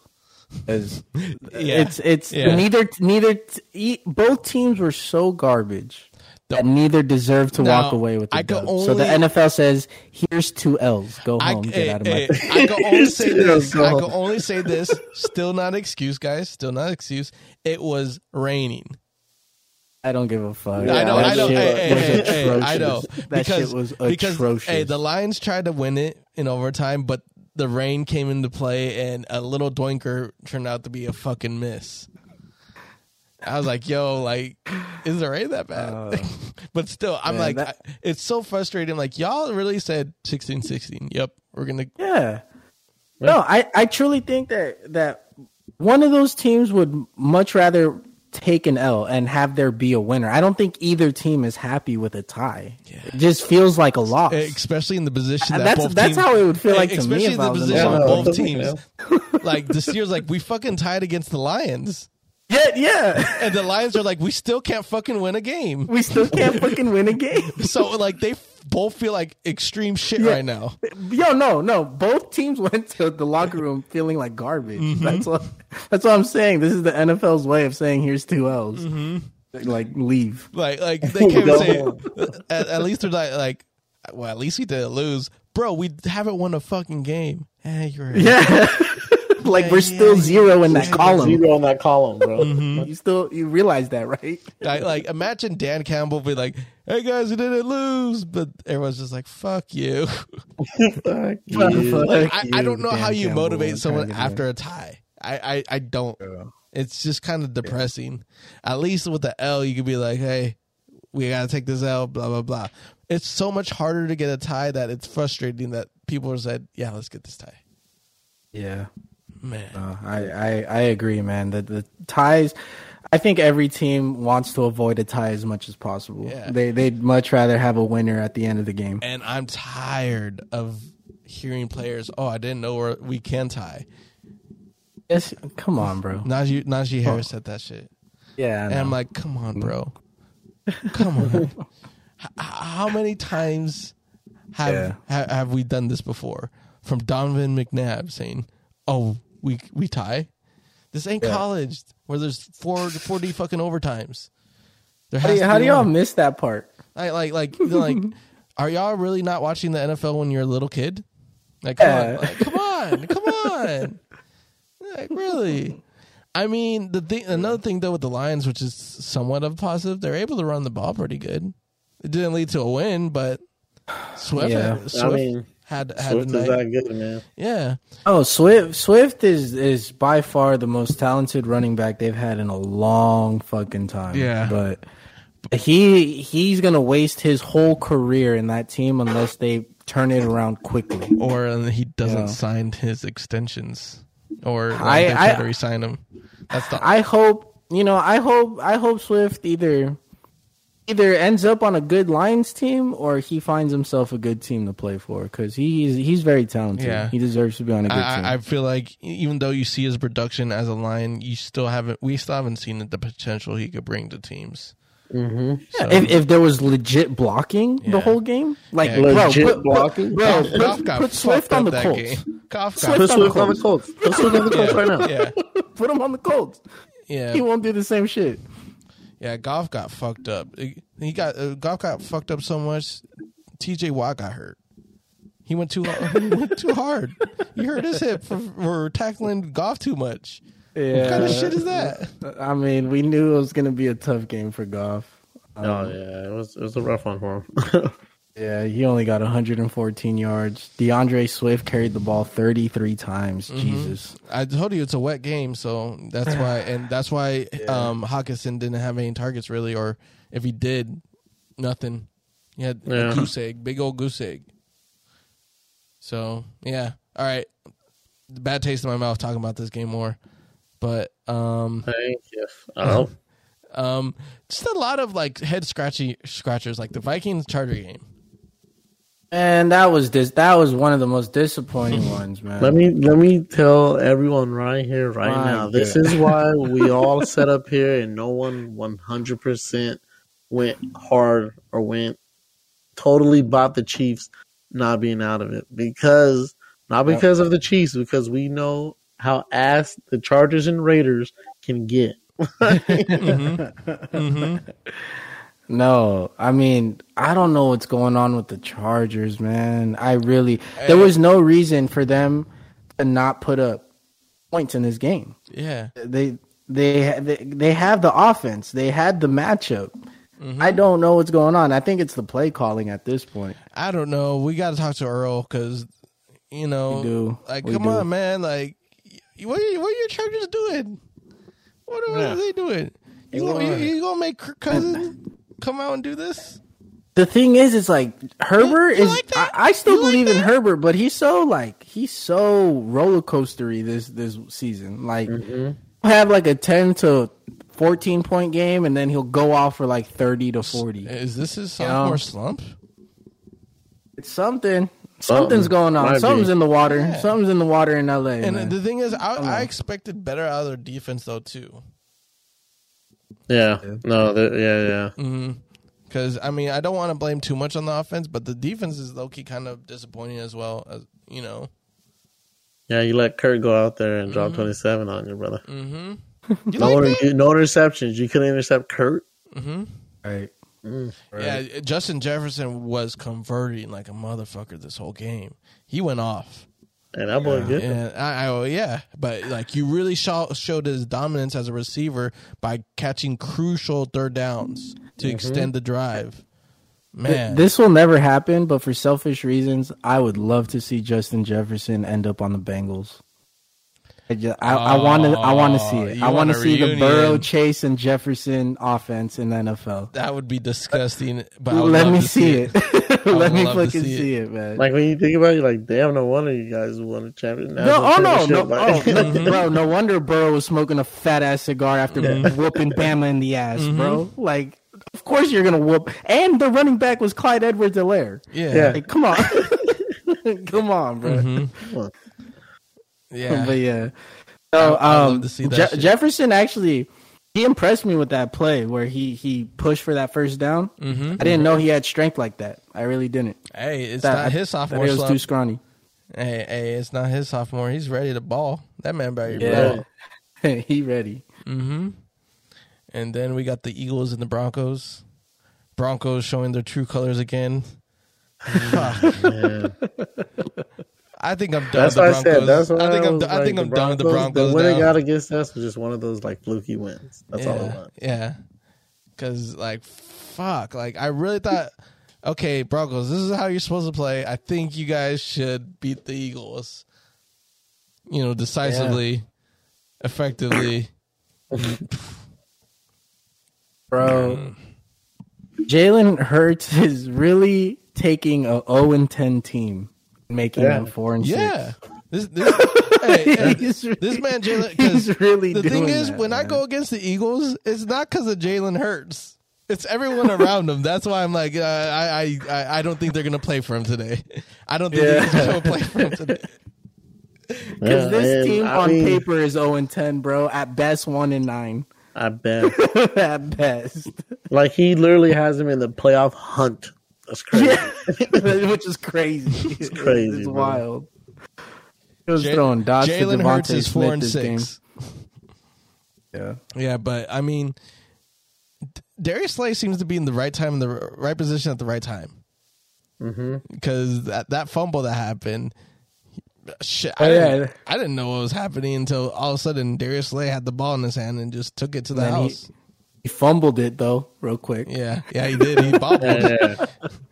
As Yeah. it's it's Yeah. neither neither e- both teams were so garbage that Don't- neither deserved to walk away with the I could. So the NFL says, "Here's two L's. Go I, home. Get hey, out of my." hey, eh, I can only say this. I can only say this. Still not excuse, guys. Still not excuse. It was raining. I don't give a fuck. I know, I know, hey, hey, was hey, I know. That because, shit was because, atrocious. Hey, the Lions tried to win it in overtime, but the rain came into play, and a little doinker turned out to be a fucking miss. I was like, "Yo, like, is the rain that bad?" Uh, but still, I'm man, like, that- I- it's so frustrating. Like, y'all really said 16-16. Yep, we're gonna. Yeah. No, I, I truly think that that one of those teams would much rather take an L and have there be a winner. I don't think either team is happy with a tie. It just feels like a loss. Eh, especially in the position uh, that that's- both that's teams, how it would feel eh, like to me especially in the position of both teams. like the Steelers, like we fucking tied against the Lions, yeah, yeah. and the Lions are like, we still can't fucking win a game. We still can't fucking win a game. So like they f- both feel like extreme shit Yeah. right now. Yo, no, no. Both teams went to the locker room feeling like garbage. Mm-hmm. That's what that's what I'm saying. This is the NFL's way of saying here's two L's. Mm-hmm. Like leave. Like like they can't Go say at, at least they're like like well at least we didn't lose, bro. We haven't won a fucking game. Hey, you're right. Yeah. like we're still zero in that column. Zero on that column, bro. Mm-hmm. You still you realize that, right? Like, like imagine Dan Campbell be like, "Hey guys, we didn't lose," but everyone's just like, "Fuck you." Fuck you. Like, I, I you, don't know how you Campbell, motivate someone after a tie. I, I, I don't. It's just kind of depressing. At least with the L, you could be like, "Hey, we gotta take this L." Blah blah blah. It's so much harder to get a tie that it's frustrating that people are said, "Yeah, let's get this tie." Yeah. Man, Uh, I, I I agree, man. The the ties I think every team wants to avoid a tie as much as possible. Yeah. They they'd much rather have a winner at the end of the game. and I'm tired of hearing players. Oh, I didn't know where we can tie. Yes, come on, bro. Najee Najee Harris said that shit. Yeah, And I'm like, come on, bro. Come on. H- how many times have, Yeah. ha- have we done this before? From Donovan McNabb saying, "Oh, we we tie." This ain't Yeah. college where there's four forty fucking overtimes. How do, has y- to how do y'all miss that part? like like like like? Are y'all really not watching the NFL when you're a little kid? Like, come Yeah. on, like, come on, come on. Like, really? I mean, the thing, another thing though with the Lions, which is somewhat of a positive, they're able to run the ball pretty good. It didn't lead to a win, but Swift, Yeah. Swift I mean, had had Swift a is that good, man. Yeah, Oh, Swift Swift is is by far the most talented running back they've had in a long fucking time. Yeah. But he he's gonna waste his whole career in that team unless they turn it around quickly. or he doesn't Yeah. sign his extensions, or like, I- they try I- to resign him. That's the I hope you know. I hope I hope Swift either either ends up on a good Lions team or he finds himself a good team to play for because he's he's very talented. Yeah. He deserves to be on a good team. I, I- I feel like even though you see his production as a lion, you still haven't. We still haven't seen the potential he could bring to teams. Mm-hmm. So, if, if there was legit blocking Yeah. the whole game, like Yeah, bro, legit put, put- blocking? bro, Goff- put, Goff got put Swift on the Colts. game. Goff Swift Put on the Swift on the Colts. Put Swift on the Colts right now. yeah, Put him on the Colts. yeah, He won't do the same shit. Yeah. Goff got fucked up. He got uh, Goff got fucked up so much. T.J. Watt got hurt. He went too he went too hard. He hurt his hip for, for tackling Goff too much. Yeah. What kind of shit is that? I mean, we knew it was gonna be a tough game for Goff. Oh yeah, it was it was a rough one for him. Yeah, he only got 114 yards. DeAndre Swift carried the ball 33 times. Mm-hmm. Jesus. I told you it's a wet game, so that's why, and that's why um, Hockenson didn't have any targets really, or if he did, nothing. He had Yeah. a goose egg, big old goose egg. So yeah, all right. Bad taste in my mouth talking about this game more, but um, Thank you. Oh, um, just a lot of like head scratchy scratchers, like the Vikings Charger game. And that was this. That was one of the most disappointing ones, man. let me let me tell everyone right here, right My now. This is why we all set up here, and no one one hundred percent went hard or went totally bought the Chiefs not being out of it because not because of the Chiefs, because we know how ass the Chargers and Raiders can get. hmm No, I mean, I don't know what's going on with the Chargers, man. I really, there was no reason for them to not put up points in this game. Yeah, They, they they they have the offense. They had the matchup. Mm-hmm. I don't know what's going on. I think it's the play calling at this point. I don't know. We got to talk to Earl because you know, We do. like, We come do. on, man. Like, what are, what are your Chargers doing? What are, what are they doing? You They gonna, you, you gonna make Kirk Cousins come out and do this? The thing is, it's like Herbert you is. like that? I, I still You like believe in? Herbert, but he's so like he's so roller coastery this this season. Like Mm-hmm. have like a ten to fourteen point game, and then he'll go off for like thirty to forty. Is this his sophomore slump? It's something. Something's going on. Something's in the water. Yeah. Something's in the water in L.A. And man. the thing is, I, I expected better out of their defense though too. Yeah. No. they're- Yeah. Yeah. Mm-hmm. Because I mean, I don't want to blame too much on the offense, but the defense is low key kind of disappointing as well. As you know, Yeah. You let Kirk go out there and Mm-hmm. drop twenty seven on you, brother. Mm-hmm. you No, like inter- no interceptions. You couldn't intercept Kirk. Mm-hmm. Mm. right. Yeah, Justin Jefferson was converting like a motherfucker this whole game. He went off. And that boy good. And I, I oh, yeah, but like you really show, showed his dominance as a receiver by catching crucial third downs to mm-hmm. extend the drive. Man, This will never happen, but for selfish reasons, I would love to see Justin Jefferson end up on the Bengals. I just, I want to, I want to see Oh, it. I want want to a see the Burrow. Chase, and Jefferson offense in the NFL. that would be disgusting. But I would Let me to see it. Let me fucking see it. see it, man. Like when you think about it, you're like, damn, no wonder you guys won a champion. no, oh no, no, championship. oh, bro, no wonder Burrow was smoking a fat ass cigar after whooping Bama in the ass, bro. Like, of course you're gonna whoop. And the running back was Clyde Edwards-Helaire. Yeah, Yeah. Like, come on, come on, bro. Mm-hmm. yeah. but yeah. So I- I'd um, love to see that Je- Jefferson actually he impressed me with that play where he he pushed for that first down. Mm-hmm. I didn't know he had strength like that. I really didn't. Hey, it's That, not his thought sophomore He was too scrawny. Hey, hey, it's not his sophomore. He's ready to ball. That man better Yeah. ball. he ready. Mm-hmm. And then we got the Eagles and the Broncos. Broncos showing their true colors again. I think I'm done That's with what the I Broncos. said. That's what I think I'm. was I think I'm done with the Broncos The win they now. got against us was just one of those like fluky wins. That's all it yeah, was. yeah. Because like, fuck. Like I really thought. Okay, Broncos. This is how you're supposed to play. I think you guys should beat the Eagles. You know, decisively, effectively. Bro, Jalen Hurts is really taking a 0 and 10 team, making Yeah. them four and Yeah. six. This this, hey, hey, He's really- this man Jalen. 'cause he's really the thing is, that, when I go against the Eagles, it's not because of Jalen Hurts. It's everyone around him. That's why I'm like, uh, I, I, I, I don't think they're gonna play for him today. I don't think Yeah. they're gonna play for him today. Because this and team I on mean, paper is 0 and 10, bro. At best, 1 and 9. I bet. At best. like he literally has him in the playoff hunt. That's crazy. Which is crazy. It's crazy, It's bro. wild. He was Ja- throwing dots to Jalen Hurts DeVonta is four Smith and this six. game. Yeah. Yeah, but I mean, Darius Slay seems to be in the right time in the right position at the right time. Mm-hmm. Because that that fumble that happened, shit, Oh, I, yeah. didn't, I didn't know what was happening until all of a sudden Darius Slay had the ball in his hand and just took it to the Then he- house. He fumbled it, though, real quick. yeah, yeah, he did. He bobbled. Yeah.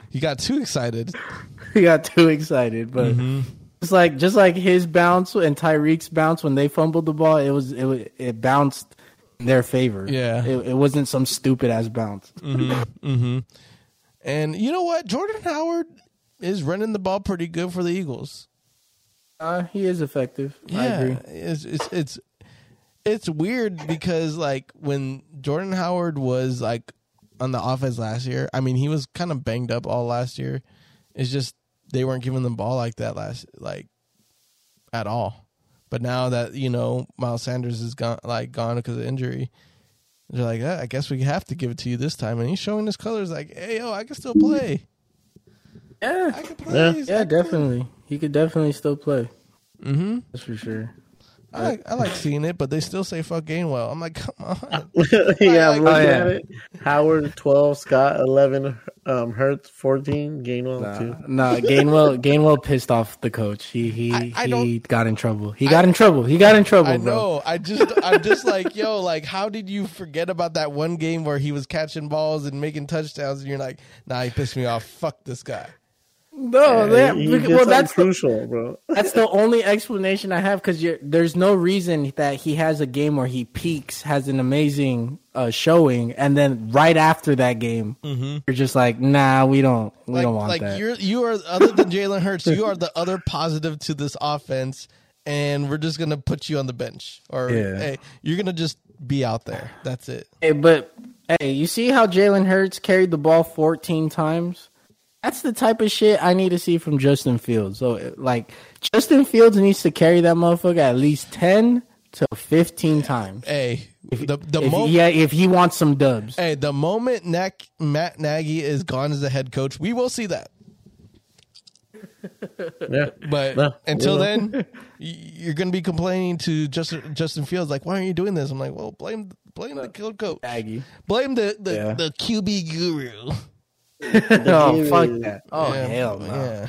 He got too excited. He got too excited, but Mm-hmm. it's like just like his bounce and Tyreek's bounce when they fumbled the ball, it was it wa- it bounced in their favor. Yeah. it, it wasn't some stupid ass bounce. Mm-hmm. And you know what? Jordan Howard is running the ball pretty good for the Eagles. Uh, he is effective. I Yeah, agree. it's it's it's it's weird because like when Jordan Howard was like on the offense last year, I mean he was kind of banged up all last year. It's just they weren't giving the ball like that last like at all. But now that you know Miles Sanders is gone, like gone because of injury, they're like, "Eh, I guess we have to give it to you this time. And he's showing his colors, like, "Hey, yo, I can still play. Yeah, I can play. Yeah. yeah, definitely. He could definitely still play. Mm-hmm. That's for sure. I like I like seeing it, but they still say fuck Gainwell. I'm like, come on. yeah, Like- I'm looking Oh, yeah. at it. Howard twelve, Scott eleven, um, Hurts fourteen, Gainwell Nah, two. nah, Gainwell Gainwell pissed off the coach. He he I- I he got in trouble. He got in trouble. He got in trouble, I bro. know. I just I'm just like, yo, like how did you forget about that one game where he was catching balls and making touchdowns and you're like, nah, he pissed me off. Fuck this guy. No, that, He did well, something that's the, crucial, bro. that's the only explanation I have because there's no reason that he has a game where he peaks, has an amazing uh, showing, and then right after that game, you're just like, nah, we don't, we Mm-hmm. Like, don't want like that. you're you are other than Jalen Hurts, you are the other positive to this offense, and we're just gonna put you on the bench, or Yeah. hey, you're gonna just be out there. That's it. Hey, but hey, you see how Jalen Hurts carried the ball 14 times? That's the type of shit I need to see from Justin Fields. So, like, Justin Fields needs to carry that motherfucker at least 10 to 15 times. Hey, the the If, moment. yeah, if he wants some dubs. Hey, the moment Nack, Matt Nagy is gone as the head coach, we will see that. Yeah, But No, until you know. then, you're going to be complaining to Justin Justin Fields like, "Why aren't you doing this?" I'm like, "Well, blame blame the kill coach, Aggie. blame the the, Yeah. the QB guru." oh, fuck that. Oh, Yeah, hell no. Yeah.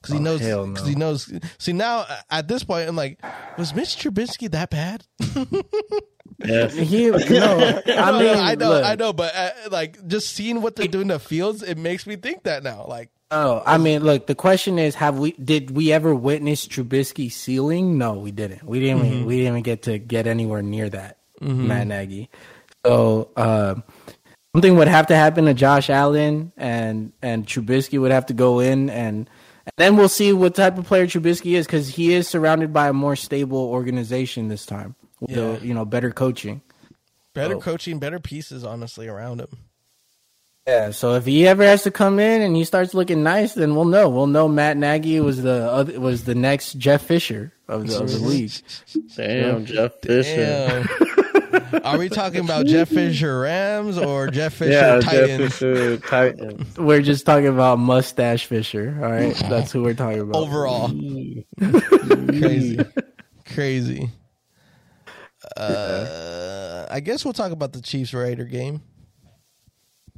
Because he Oh, knows. hell Because no. he knows. See now, at this point, I'm like, was Mitch Trubisky that bad? yes. He, no, I No, mean, no, I know, look, I know, but uh, like just seeing what they're doing in the Fields, it makes me think that now. Like, Oh, I mean, look. The question is, have we did we ever witness Trubisky ceiling? No, we didn't. We didn't. Mm-hmm. We didn't even get to get anywhere near that, Matt Nagy. So uh, something would have to happen to Josh Allen, and and Trubisky would have to go in, and, and then we'll see what type of player Trubisky is because he is surrounded by a more stable organization this time. With Yeah. the, you know, better coaching. better Oh. coaching, better pieces, honestly, around him. Yeah, so if he ever has to come in and he starts looking nice, then we'll know. We'll know Matt Nagy was the other, was the next Jeff Fisher of the, of the league. Damn, Jeff Fisher. Damn. Are we talking about Jeff Fisher Rams or Jeff Fisher Yeah, Jeff Titans? Fisher Titans. We're just talking about mustache Fisher. All right, that's who we're talking about. Overall, crazy, crazy. Uh, I guess we'll talk about the Chiefs Raider game.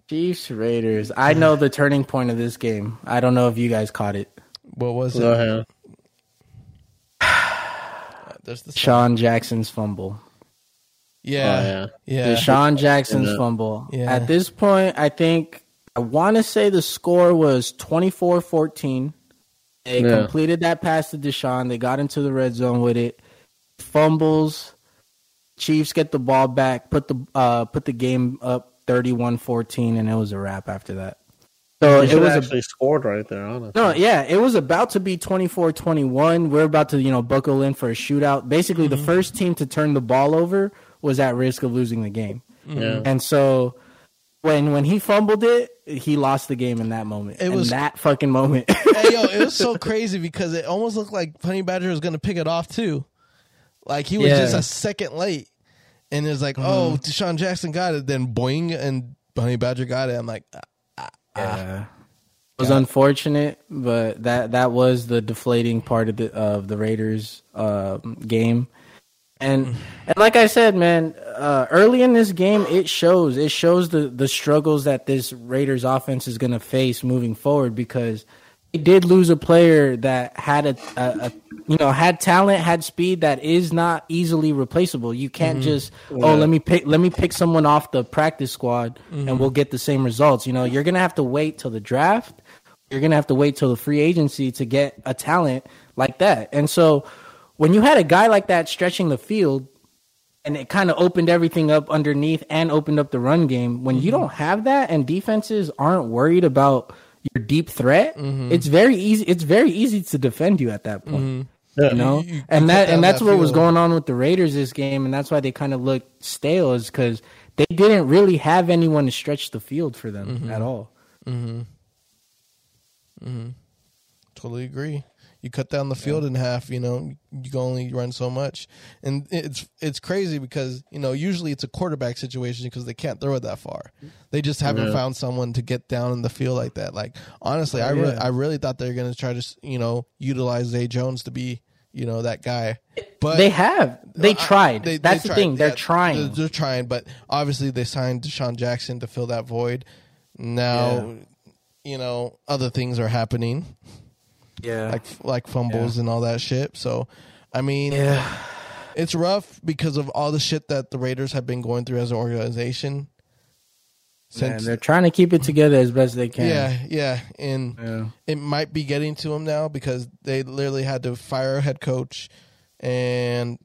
Chiefs Raiders. I know the turning point of this game. I don't know if you guys caught it. What was Go it? ahead. There's DeSean Jackson's fumble. Yeah, Oh, yeah. yeah. DeSean Jackson's Yeah. fumble. Yeah. At this point, I think I want to say the score was 24-14. They Yeah. completed that pass to DeSean. They got into the red zone with it. Fumbles. Chiefs get the ball back. Put the uh, put the game up 31-14, and it was a wrap after that. So it should was a actually scored right there, honestly. no, yeah, it was about to be 24-21. We're about to, you know, buckle in for a shootout. Basically, Mm-hmm. the first team to turn the ball over was at risk of losing the game. Yeah. And so when when he fumbled it, he lost the game in that moment. It in was- that fucking moment. hey yo, it was so crazy because it almost looked like Honey Badger was gonna pick it off too. Like he was Yeah. just a second late, and it's like, oh, DeSean Jackson got it, then boing, and Honey Badger got it. I'm like, ah, Yeah. It was unfortunate, but that that was the deflating part of the of the Raiders um, game. And and like I said, man, uh, early in this game, it shows it shows the the struggles that this Raiders offense is going to face moving forward because they did lose a player that had a, a, a you know had talent, had speed that is not easily replaceable. You can't just oh let me pick let me pick someone off the practice squad and we'll get the same results. You know, you're gonna have to wait till the draft. You're gonna have to wait till the free agency to get a talent like that. And so when you had a guy like that stretching the field and it kind of opened everything up underneath and opened up the run game. When you mm-hmm. don't have that and defenses aren't worried about your deep threat, mm-hmm. it's very easy. It's very easy to defend you at that point. Mm-hmm. Yeah. You know, You- you and that and that's that what was going on with the Raiders this game, and that's why they kind of looked stale, is because they didn't really have anyone to stretch the field for them at all. totally agree. You cut down the field in half, you know, you can only run so much, and it's it's crazy because you know usually it's a quarterback situation because they can't throw it that far. They just haven't Yeah. found someone to get down in the field like that. Like honestly, I really yeah. I really thought they were going to try to you know utilize Zay Jones to be you know, that guy. But they have. They I- tried. they- That's they the tried. thing. They're Yeah, trying. They're, they're trying, but obviously they signed DeSean Jackson to fill that void. Now, you know, other things are happening, yeah. like like fumbles and all that shit. So, I mean, yeah. it's rough because of all the shit that the Raiders have been going through as an organization. Man, they're trying to keep it together as best they can. yeah, yeah, and Yeah. it might be getting to them now because they literally had to fire a head coach, and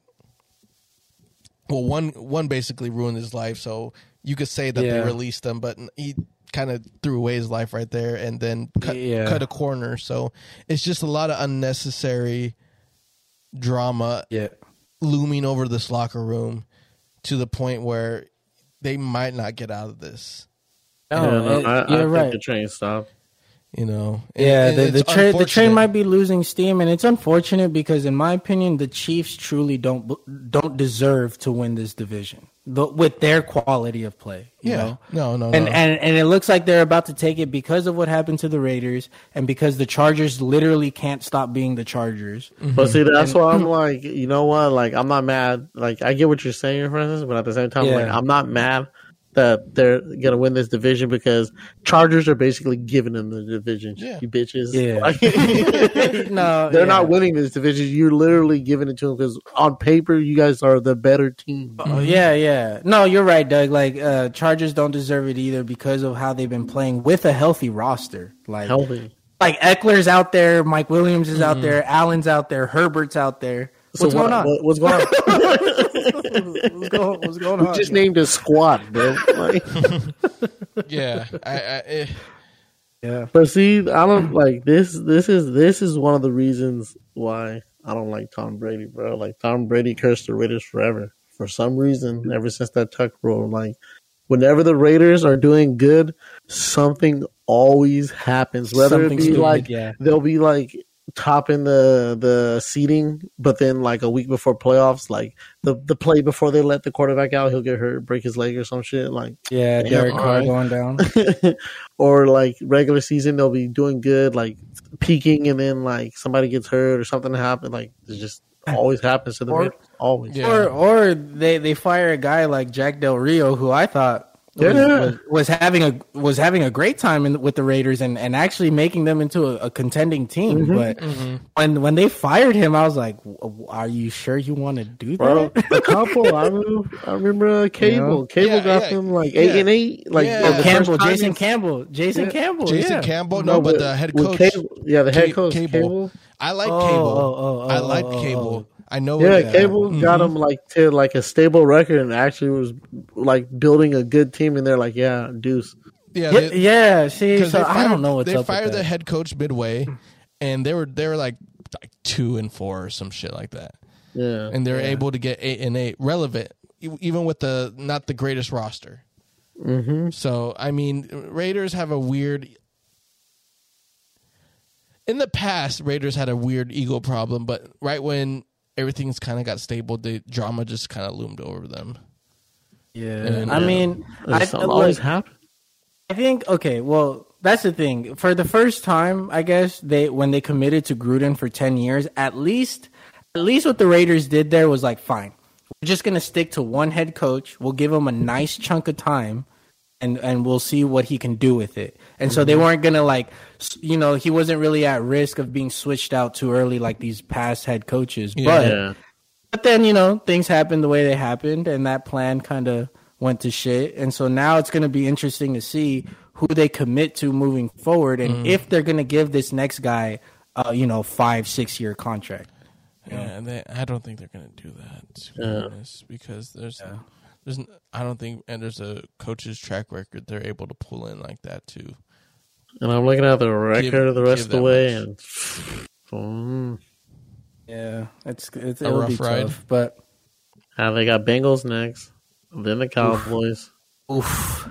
well, one one basically ruined his life. So you could say that Yeah. they released him, but he kind of threw away his life right there, and then cut, Yeah. cut a corner. So it's just a lot of unnecessary drama Yeah. looming over this locker room to the point where they might not get out of this. No, Yeah, no, it- I, I you're think right. the train stopped. You know, And- Yeah, and the the, tra- the train might be losing steam, and it's unfortunate because, in my opinion, the Chiefs truly don't don't deserve to win this division the, with their quality of play. You Yeah, know? no, no, and no. and and it looks like they're about to take it because of what happened to the Raiders, and because the Chargers literally can't stop being the Chargers. Mm-hmm. But see, that's why I'm like, you know what? Like, I'm not mad. Like, I get what you're saying, Francis, but at the same time, like, I'm not mad that they're gonna win this division because Chargers are basically giving them the division. Yeah. You bitches. Yeah. No, they're yeah. not winning this division. You're literally giving it to them because on paper, you guys are the better team. Oh, yeah, yeah. No, you're right, Doug. Like uh, Chargers don't deserve it either because of how they've been playing with a healthy roster. Like Healthy. like Ekeler's out there, Mike Williams is out there, Allen's out there, Herbert's out there. What's what, going on? What, what's going on? what's, going, what's going we just here? named a squad, bro. Like, yeah, I, I, eh, yeah. But see, I don't like this. This is this is one of the reasons why I don't like Tom Brady, bro. Like Tom Brady cursed the Raiders forever for some reason. Ever since that Tuck rule, like whenever the Raiders are doing good, something always happens. Whether Something it be stupid, like yeah. they'll be like topping the the seating, but then like a week before playoffs, like the the play before they let the quarterback out, he'll get hurt, break his leg or some shit. Like Yeah, Derek Carr alright. going down. or like regular season they'll be doing good like peaking and then like somebody gets hurt or something happen like it just always happens to the Or- Raiders. always Yeah. Or or they, they fire a guy like Jack Del Rio, who I thought was, Yeah. was, was having a was having a great time in, with the Raiders and, and actually making them into a, a contending team. Mm-hmm. But when when they fired him, I was like, "Are you sure you want to do bro that?" a couple I remember I remember uh, Cable Yeah. Cable Yeah, got yeah. them like Yeah. eight and eight like Yeah. Oh, Campbell, Jason in- Campbell, Jason Yeah. Campbell, Jason yeah. Campbell, no, but the head coach, Cable, yeah the head Ca- coach Cable. Cable, I like Oh, Cable. oh, oh, oh, I like oh, oh, Cable. I know. yeah, it- Cable got Mhm. them like to like a stable record and actually was like building a good team and they're like yeah Deuce Yeah, Yeah, they- yeah, see, 'cause so they I don't know what's they up fired with the head coach midway, and they were they were like like two and four or some shit like that, yeah and they were able to get eight and eight relevant, even with the not the greatest roster. mm-hmm. So I mean, Raiders have a weird. In the past, Raiders had a weird ego problem, but right when everything's kind of got stable, the drama just kind of loomed over them. Yeah, And, I uh, mean, I, something look, always happens I think okay. Well, that's the thing. For the first time, I guess they when they committed to Gruden for ten years, at least, at least what the Raiders did there was like, fine, we're just gonna stick to one head coach. We'll give him a nice chunk of time, and and we'll see what he can do with it. And so they weren't gonna like, you know, he wasn't really at risk of being switched out too early like these past head coaches. But yeah but then, you know, things happened the way they happened, and that plan kind of went to shit. And so now it's going to be interesting to see who they commit to moving forward and if they're going to give this next guy, uh, you know, five, six year contract. Yeah, and they, I don't think they're gonna do that to be Yeah. honest, because there's there's n- I don't think and there's a coach's track record they're able to pull in like that too. And I'm looking at the record the rest of the way, much. and mm, Yeah, it's it's A it'll rough be ride. tough, but uh, they got Bengals next, then the Cowboys, oof,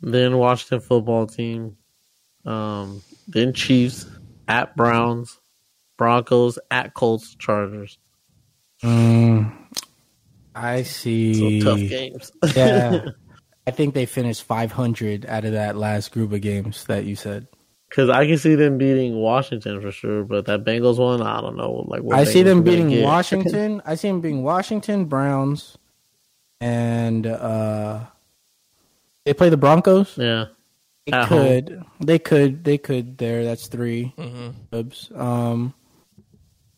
then Washington football team, um, then Chiefs at Browns, Broncos at Colts, Chargers. mm, I So see. tough games. yeah, I think they finished 500 out of that last group of games that you said. Because I can see them beating Washington for sure, but that Bengals one, I don't know. Like what I see them beating. Washington. I see them beating Washington, Browns, and uh, they play the Broncos. Yeah, They At home. could. They could. They could. There. That's 3 hmm Dubs. Um,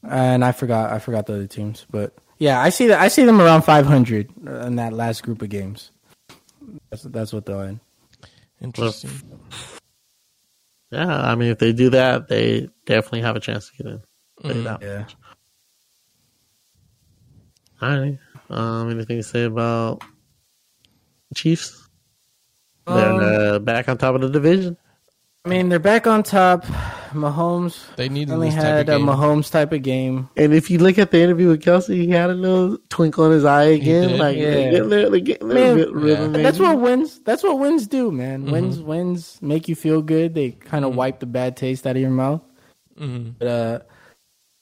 and I forgot. I forgot the other teams, but yeah, I see that. I see them around 500 in that last group of games. That's that's what they'll end. Interesting. yeah. I mean, if they do that, they definitely have a chance to get in. Say that. Yeah. All right. Um, anything to say about Chiefs? They're Um, uh, back on top of the division. I mean, they're back on top. Mahomes They needed only this type had of a. Mahomes type of game. And if you look at the interview with Kelce, he had a little twinkle in his eye again. Like Yeah. they getting there, they getting there, Man, bit rhythm, And that's what wins. That's what wins do, man. Mm-hmm. Wins wins make you feel good. They kind of wipe the bad taste out of your mouth. Mhm. But uh,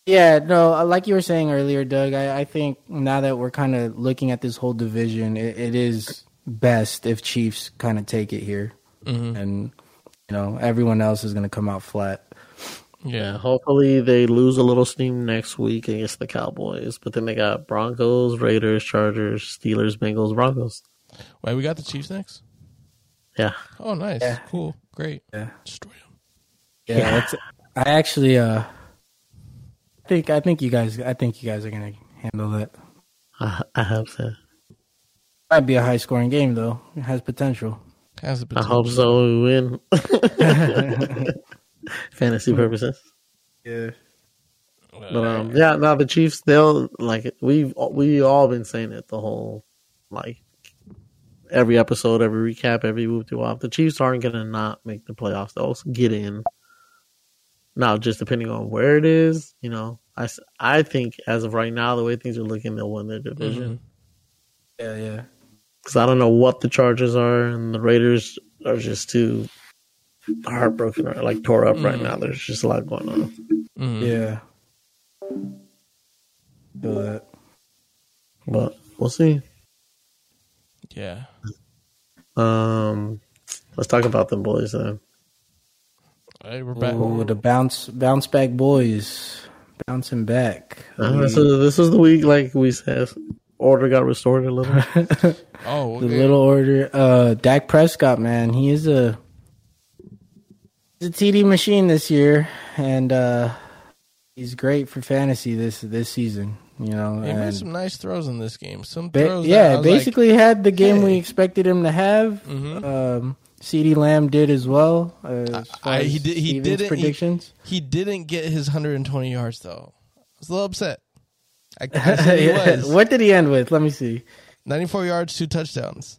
yeah, no, uh, like you were saying earlier, Doug. I, I think now that we're kind of looking at this whole division, it, it is best if Chiefs kind of take it here, Mhm. and you know everyone else is going to come out flat. Yeah, Yeah. hopefully they lose a little steam next week against the Cowboys. But then they got Broncos, Raiders, Chargers, Steelers, Bengals, Broncos. Wait, we got the Chiefs next. Yeah, Oh, nice. Yeah. Cool. Great. Yeah. Destroy them. Yeah, Yeah. That's, I actually uh think I think you guys I think you guys are going to handle that. I, I hope so. Might be a high scoring game though. It has potential. Has the I potential. hope so. We win. Fantasy purposes. Yeah. But um, yeah, now the Chiefs, they'll like we've we all been saying it the whole like every episode, every recap, every move to off. The Chiefs aren't gonna not make the playoffs. They'll get in. Now, just depending on where it is, you know, I I think as of right now, the way things are looking, they'll win their division. Yeah, yeah. Because I don't know what the Chargers are, and the Raiders are just too heartbroken or like tore up right Mhm. now. There's just a lot going on. Mhm. Yeah. Feel that. But we'll see. Yeah. Um, let's talk about them boys then. Hey, we're back. Ooh, the bounce bounce back boys. Bouncing back. Uh, this, is, this is the week, like we said, order got restored a little. Oh, The little order. Uh Dak Prescott, man. He is a a TD machine this year and uh he's great for fantasy this this season, you know. He made some nice throws in this game. Some ba- throws. that I yeah, was like, basically had the game we expected him to have. Mhm. Um CeeDee Lamb did as well. As I- as he did- he Steven's didn't- he- predictions. he didn't get his 120 yards though. I was a little upset. I, I he Yeah. was. What did he end with? Let me see. 94 yards, two touchdowns.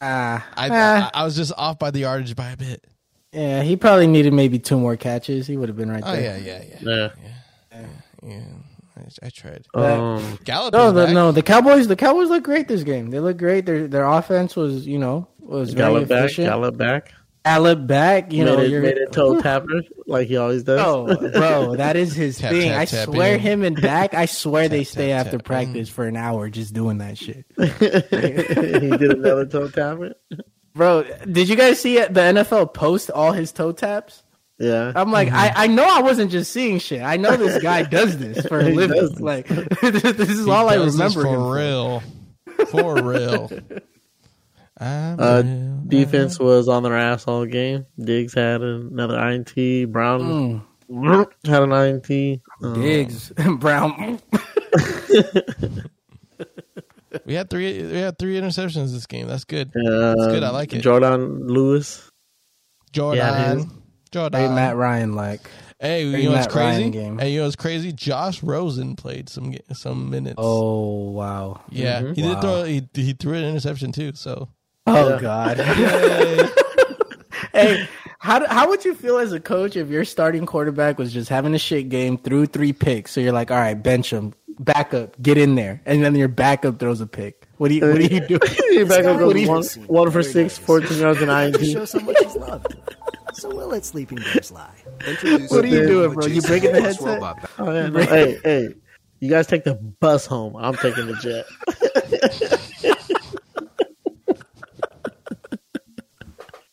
Ah, I, ah. I I was just off by the yardage by a bit. Yeah, he probably needed maybe two more catches. He would have been right Oh there. yeah, yeah, yeah, yeah. yeah. I, I tried. Um, Gallup No, the, back. no, the Cowboys. The Cowboys look great this game. They look great. Their their offense was, you know, was very Gallup back, efficient. Gallup back. Gallup back. You made know, it, you're made it toe tapper like he always does. Oh, bro, that is his Tap, thing. tap, I tap swear, in. him and back. I swear they stay tap, after tap practice for an hour just doing that shit. he did another toe tapper. Bro, did you guys see it? the NFL post all his toe taps? Yeah, I'm like, I, I know I wasn't just seeing shit. I know this guy does this for a living. does this. Like, this is He all I does this remember him for for. real, for real. Uh, will- defense was on their ass all game. Diggs had another INT. Brown Mm, had an INT. Um, Diggs, and Brown. We had three. We had three interceptions this game. That's good. Uh, good, I like it. Jourdan Lewis. Jordan. Yeah. Jordan. Very Matt Ryan like. Hey, you know what's Matt Ryan crazy? game. Hey, you know what's crazy? Josh Rosen played some some minutes. Oh wow. yeah, Mhm. he did throw. He, he threw an interception too. So Oh Yeah. God. Hey, how how would you feel as a coach if your starting quarterback was just having a shit game, threw three picks? So you're like, all right, bench him, backup, get in there, and then your backup throws a pick. What do you what do you do? He back up What do goes one, one for six, 14 yards and to INT. show so much he's loved. So we'll let sleeping bears lie. What are you doing, bro? You breaking the headset? Oh, yeah, no. hey, hey, you guys take the bus home. I'm taking the jet.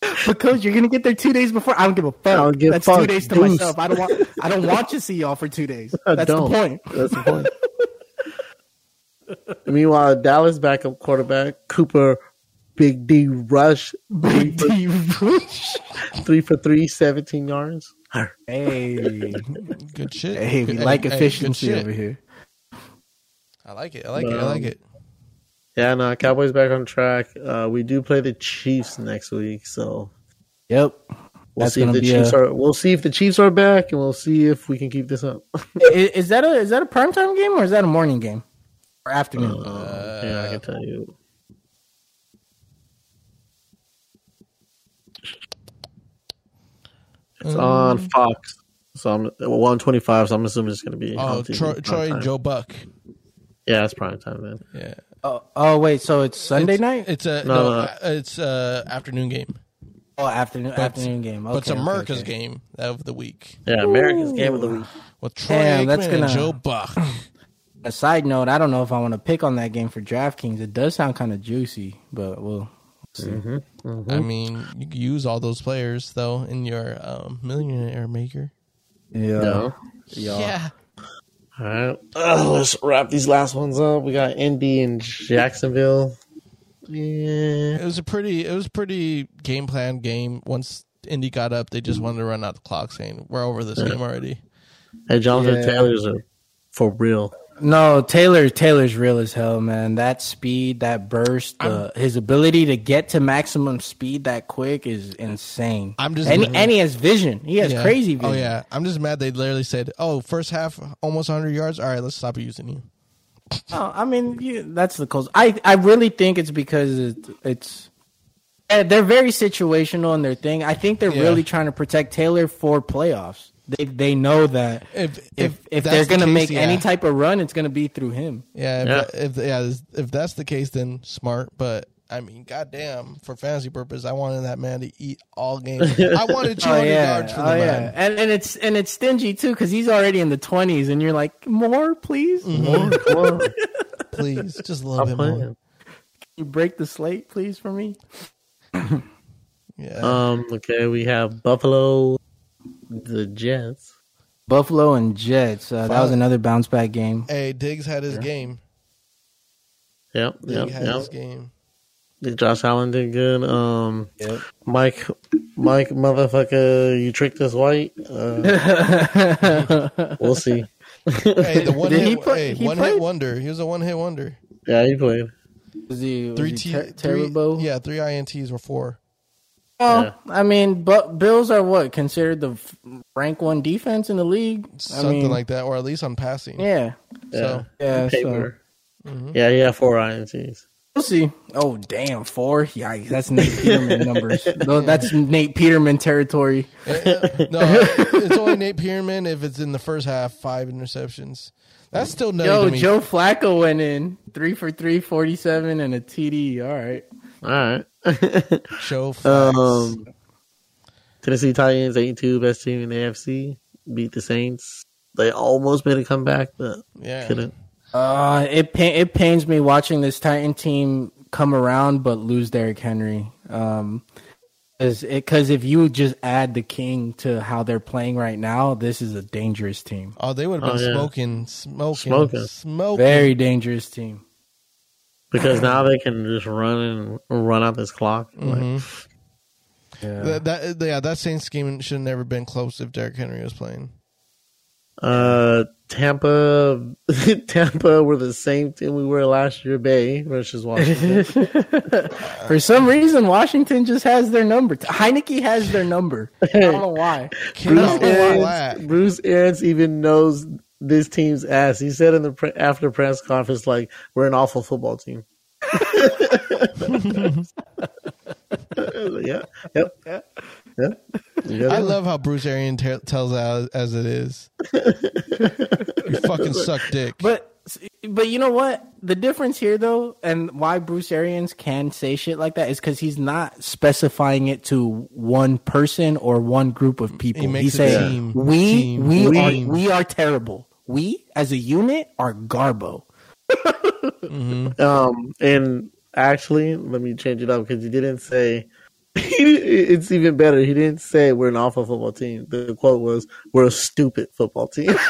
but coach, you're gonna get there two days before. I don't give a fuck. I don't give a That's two days to Deuce. myself. I don't want. I don't want to see y'all for two days. That's don't. the point. That's the point. Meanwhile, Dallas backup quarterback Cooper Big D Rush Big D Rush. three for three, 17 yards. Hey, Good shit. hey, we Good- like hey, good efficiency shit. over here. I like it. I like it. I like Um, it. Yeah, no, Cowboys back on track. Uh, we do play the Chiefs next week, so Yep. we'll That's see if the Chiefs a- are. We'll see if the Chiefs are back, and we'll see if we can keep this up. is, is that a is that a primetime game or is that a morning game or afternoon? Uh, yeah, I can tell you. It's on Fox, so I'm one twenty five. So I'm assuming it's going to be. Oh, Troy, Troy and. Joe Buck. Yeah, it's prime time then. Yeah. oh, oh wait, so it's Sunday it's, night? It's a No, no, no, no. uh, it's a afternoon game, oh, afternoon afternoon game. Okay, but it's America's okay. game of the week Yeah, America's game of the week. with Troy Damn, Aikman that's and gonna- Joe Buck. A side note, I don't know if I want to pick on that game for DraftKings. It does sound kind of juicy, but we'll see. I mean, you can use all those players though in your um, millionaire maker. Yeah. No. Yeah. All right, let's wrap these last ones up. We got Indy and Jacksonville. Yeah, It was a pretty. It was a pretty game plan game. Once Indy got up, they just wanted to run out the clock, saying we're over this game already. hey, Jonathan Yeah. Taylor's a for real. No, Taylor Taylor's real as hell, man. That speed, that burst, the, his ability to get to maximum speed that quick is insane. I'm just- and, and he has vision. He has Yeah. crazy vision. Oh yeah, I'm just mad they literally said, "Oh, first half almost 100 yards. All right, let's stop using you." Oh, I mean, you, that's the cause. I I really think it's because it, it's eh, they're very situational in their thing. I think they're Yeah. really trying to protect Taylor for playoffs. They they know that If if if, if they're gonna case, make yeah. any type of run, it's gonna be through him. yeah, if, Yeah. that- if yeah, if that's the case, then smart. But I mean, goddamn, for fantasy purpose, I wanted that man to eat all games. I wanted 200 yards for the oh man. and and it's and it's stingy too because he's already in the twenties, and you're like, more, please. Mm-hmm. Come on, Please, just a I'm little bit more. You break the slate, please, for me. Yeah, Um, okay, we have Buffalo, the Jets. Buffalo and Jets. Uh, that was another bounce back game. hey, Diggs had his game. Yep, Diggs yep, had yep. his game. Josh Allen did good. Um, Yep. Mike, Mike, motherfucker, you tricked us white. Uh, we'll see. Hey, the one Did hit, he play- hey, he one played? hit wonder. He was a one hit wonder. Yeah, he played. Was he, was Three he T, ter- three, terrible? yeah, three ints were four. Well, Yeah. I mean, but Bills are what considered the f- rank one defense in the league. I something mean, like that, or at least on passing. Yeah, So yeah. On So paper. Yeah, yeah, four INTs. we'll see. Oh, damn, four. Yikes, that's Nate Peterman numbers. No, that's Nate Peterman territory. Eh, no, it's only Nate Peterman if it's in the first half, five interceptions. That's still no. Yo, to me. Joe Flacco went in three for three, 47 and a TD. All right. All right. Show flags. um, Tennessee Titans, eight two, best team in the AFC, beat the Saints. They almost made a comeback, but yeah, couldn't. Uh, it pa- it pains me watching this Titan team come around but lose Derrick Henry. Um, because if you just add the King to how they're playing right now, this is a dangerous team. Oh, they would have been Oh, yeah. smoking, smoking, Smoking. smoking. Very dangerous team. Because now they can just run and run out this clock. Like, Yeah. That, that, yeah, that Saints game should have never been close if Derrick Henry was playing. uh, Tampa, Tampa were the same team we were last year, Bay versus Washington. For some reason, Washington just has their number. Heinicke has their number. I don't know why. Bruce out Arians. Bruce Arians even knows this team's ass. He said in the pre- after press conference, like, "We're an awful football team." yeah, yep, yeah, yeah. I love how Bruce Arian te- tells it as, as it is. you fucking suck dick. But but you know what? The difference here though, and why Bruce Arians can say shit like that is because he's not specifying it to one person or one group of people. He makes he's saying team. we Team. we We. are we are terrible. We as a unit are garbo. Um, and actually, let me change it up because you didn't say it's even better. He didn't say we're an awful football team. The quote was, "We're a stupid football team."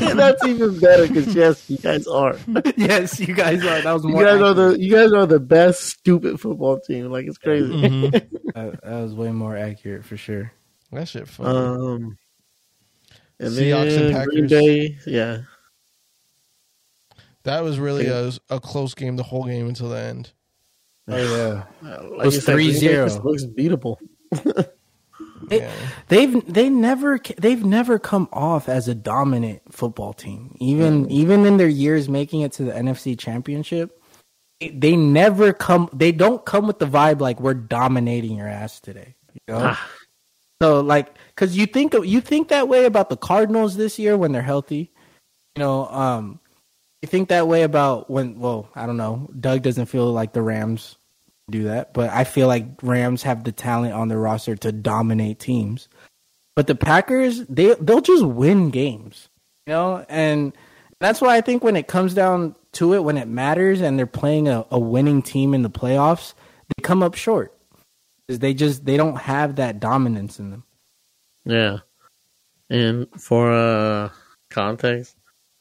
That's even better because yes, you guys are. yes, you guys are. That was You more. guys are the you guys are the best stupid football team. Like it's crazy. Mhm. that, that was way more accurate for sure. That shit fun. Um, and Seahawks and then Green Packers. Bay, yeah. that was really a, a close game the whole game until the end. Oh yeah. Uh, It was you said, Green Bay 3-0. just Looks beatable. It- Yeah. They've they never they've never come off as a dominant football team. Even even in their years making it to the NFC Championship, they- they never come. They don't come with the vibe like we're dominating your ass today. You know? So like, because you think you think that way about the Cardinals this year when they're healthy. You know, um, you think that way about when. Well, I don't know. Doug doesn't feel like the Rams do that, but I feel like Rams have the talent on their roster to dominate teams. But the Packers, they they'll just win games, you know, and that's why I think when it comes down to it, when it matters, and they're playing a, a winning team in the playoffs, they come up short. 'Cause They just they don't have that dominance in them. Yeah. And for uh context,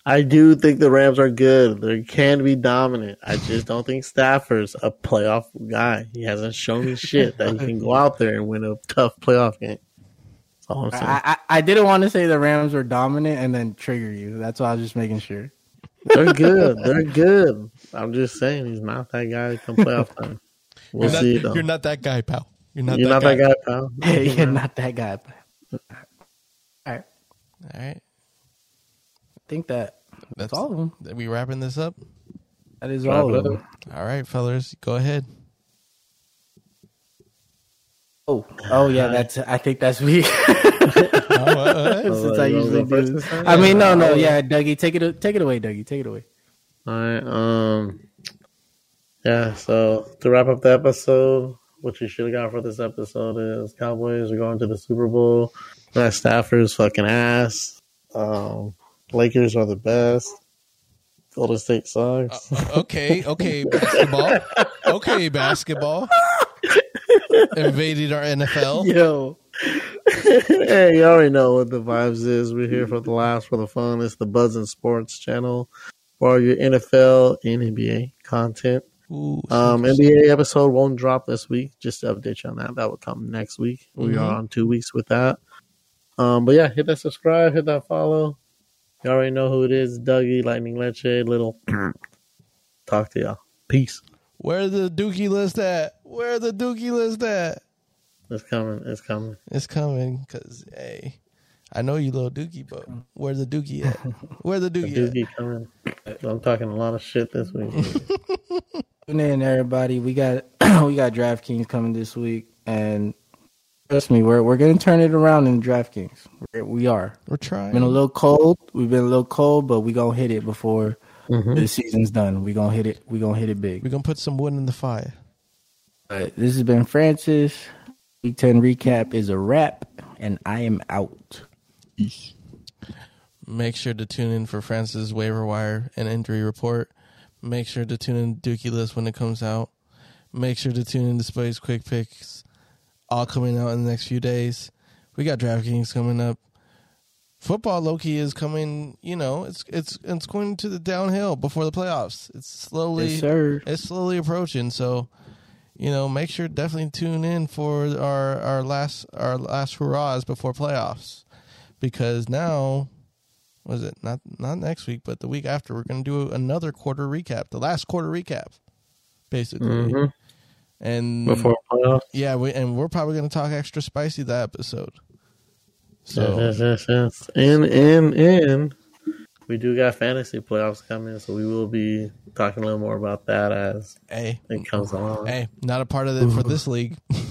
I do think the Rams are good. They can be dominant. I just don't think Stafford's a playoff guy. He hasn't shown me shit that he can go out there and win a tough playoff game. That's all I'm saying. I, I I didn't want to say the Rams were dominant and then trigger you. That's why I was just making sure. They're good. They're good. I'm just saying he's not that guy come playoff time. We'll you're, see not, though. you're not that guy, pal. You're not, You're that, not guy. that guy, pal. Hey, you're not that guy. All right, All right. I think that That's that's all of them. Are we wrapping this up? That is Wrap all of them. All right, fellas, go ahead. Oh, oh yeah, that's. I think that's me. Oh, Oh, Since I usually do. I mean, no, no, yeah, Dougie, take it, take it away, Dougie, take it away. All right. Um. Yeah. So to wrap up the episode, what you should have got for this episode is Cowboys are going to the Super Bowl. Matt Stafford's fucking ass. Um. Lakers are the best. Golden State sucks. okay, okay, basketball. Okay, basketball. Invaded our NFL. Yo, hey, you already know what the vibes is. We're here for the laughs, for the fun. It's the Buds and Sports channel for all your NFL and NBA content. Ooh, Um, NBA episode won't drop this week. Just to update you on that. That will come next week. We Mhm. are on two weeks with that. Um, but yeah, hit that subscribe, hit that follow. You already know who it is. Dougie, Lightning Leche, little. Talk to y'all. Peace. Where the Dookie list at? Where the Dookie list at? It's coming. It's coming. It's coming because hey, I know you little Dookie, but where the Dookie at? Where the The Dookie at? Coming. I'm talking a lot of shit this week. tune in, everybody. We got we got DraftKings coming this week, and trust me, we're we're gonna turn it around in DraftKings. We're, we are. We're trying. Been a little cold. We've been a little cold, but we gonna hit it before Mhm. the season's done. We gonna hit it. We gonna hit it big. We're gonna put some wood in the fire. But this has been Francis. Week 10 recap is a wrap, and I am out. Make sure to tune in for Francis waiver wire and injury report. Make sure to tune in Dookie list when it comes out. Make sure to tune in to quick picks, all coming out in the next few days. We got DraftKings coming up. Football Loki is coming. You know, it's it's it's going to the downhill before the playoffs. It's slowly Yes, sir. it's slowly approaching. So, you know, make sure definitely tune in for our our last our last hurrahs before playoffs, because now, was it not not next week, but the week after, we're going to do another quarter recap, the last quarter recap, basically, Mhm. and Before playoffs. yeah, we, and we're probably going to talk extra spicy that episode. So yes, yes, yes, yes. And and and we do got fantasy playoffs coming, so we will be talking a little more about that as hey, it comes along. hey, not a part of it for this league.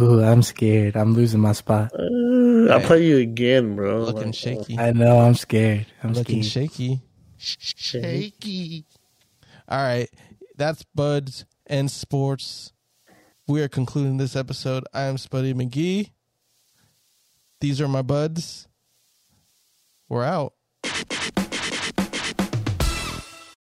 Ooh, I'm scared. I'm losing my spot. Uh, I'll play you again, bro. Looking Like, shaky. I know. I'm scared. I'm looking scared. shaky. Shaky. All right. That's Buds and Sports. We are concluding this episode. I am Spuddy McGee. These are my buds. We're out.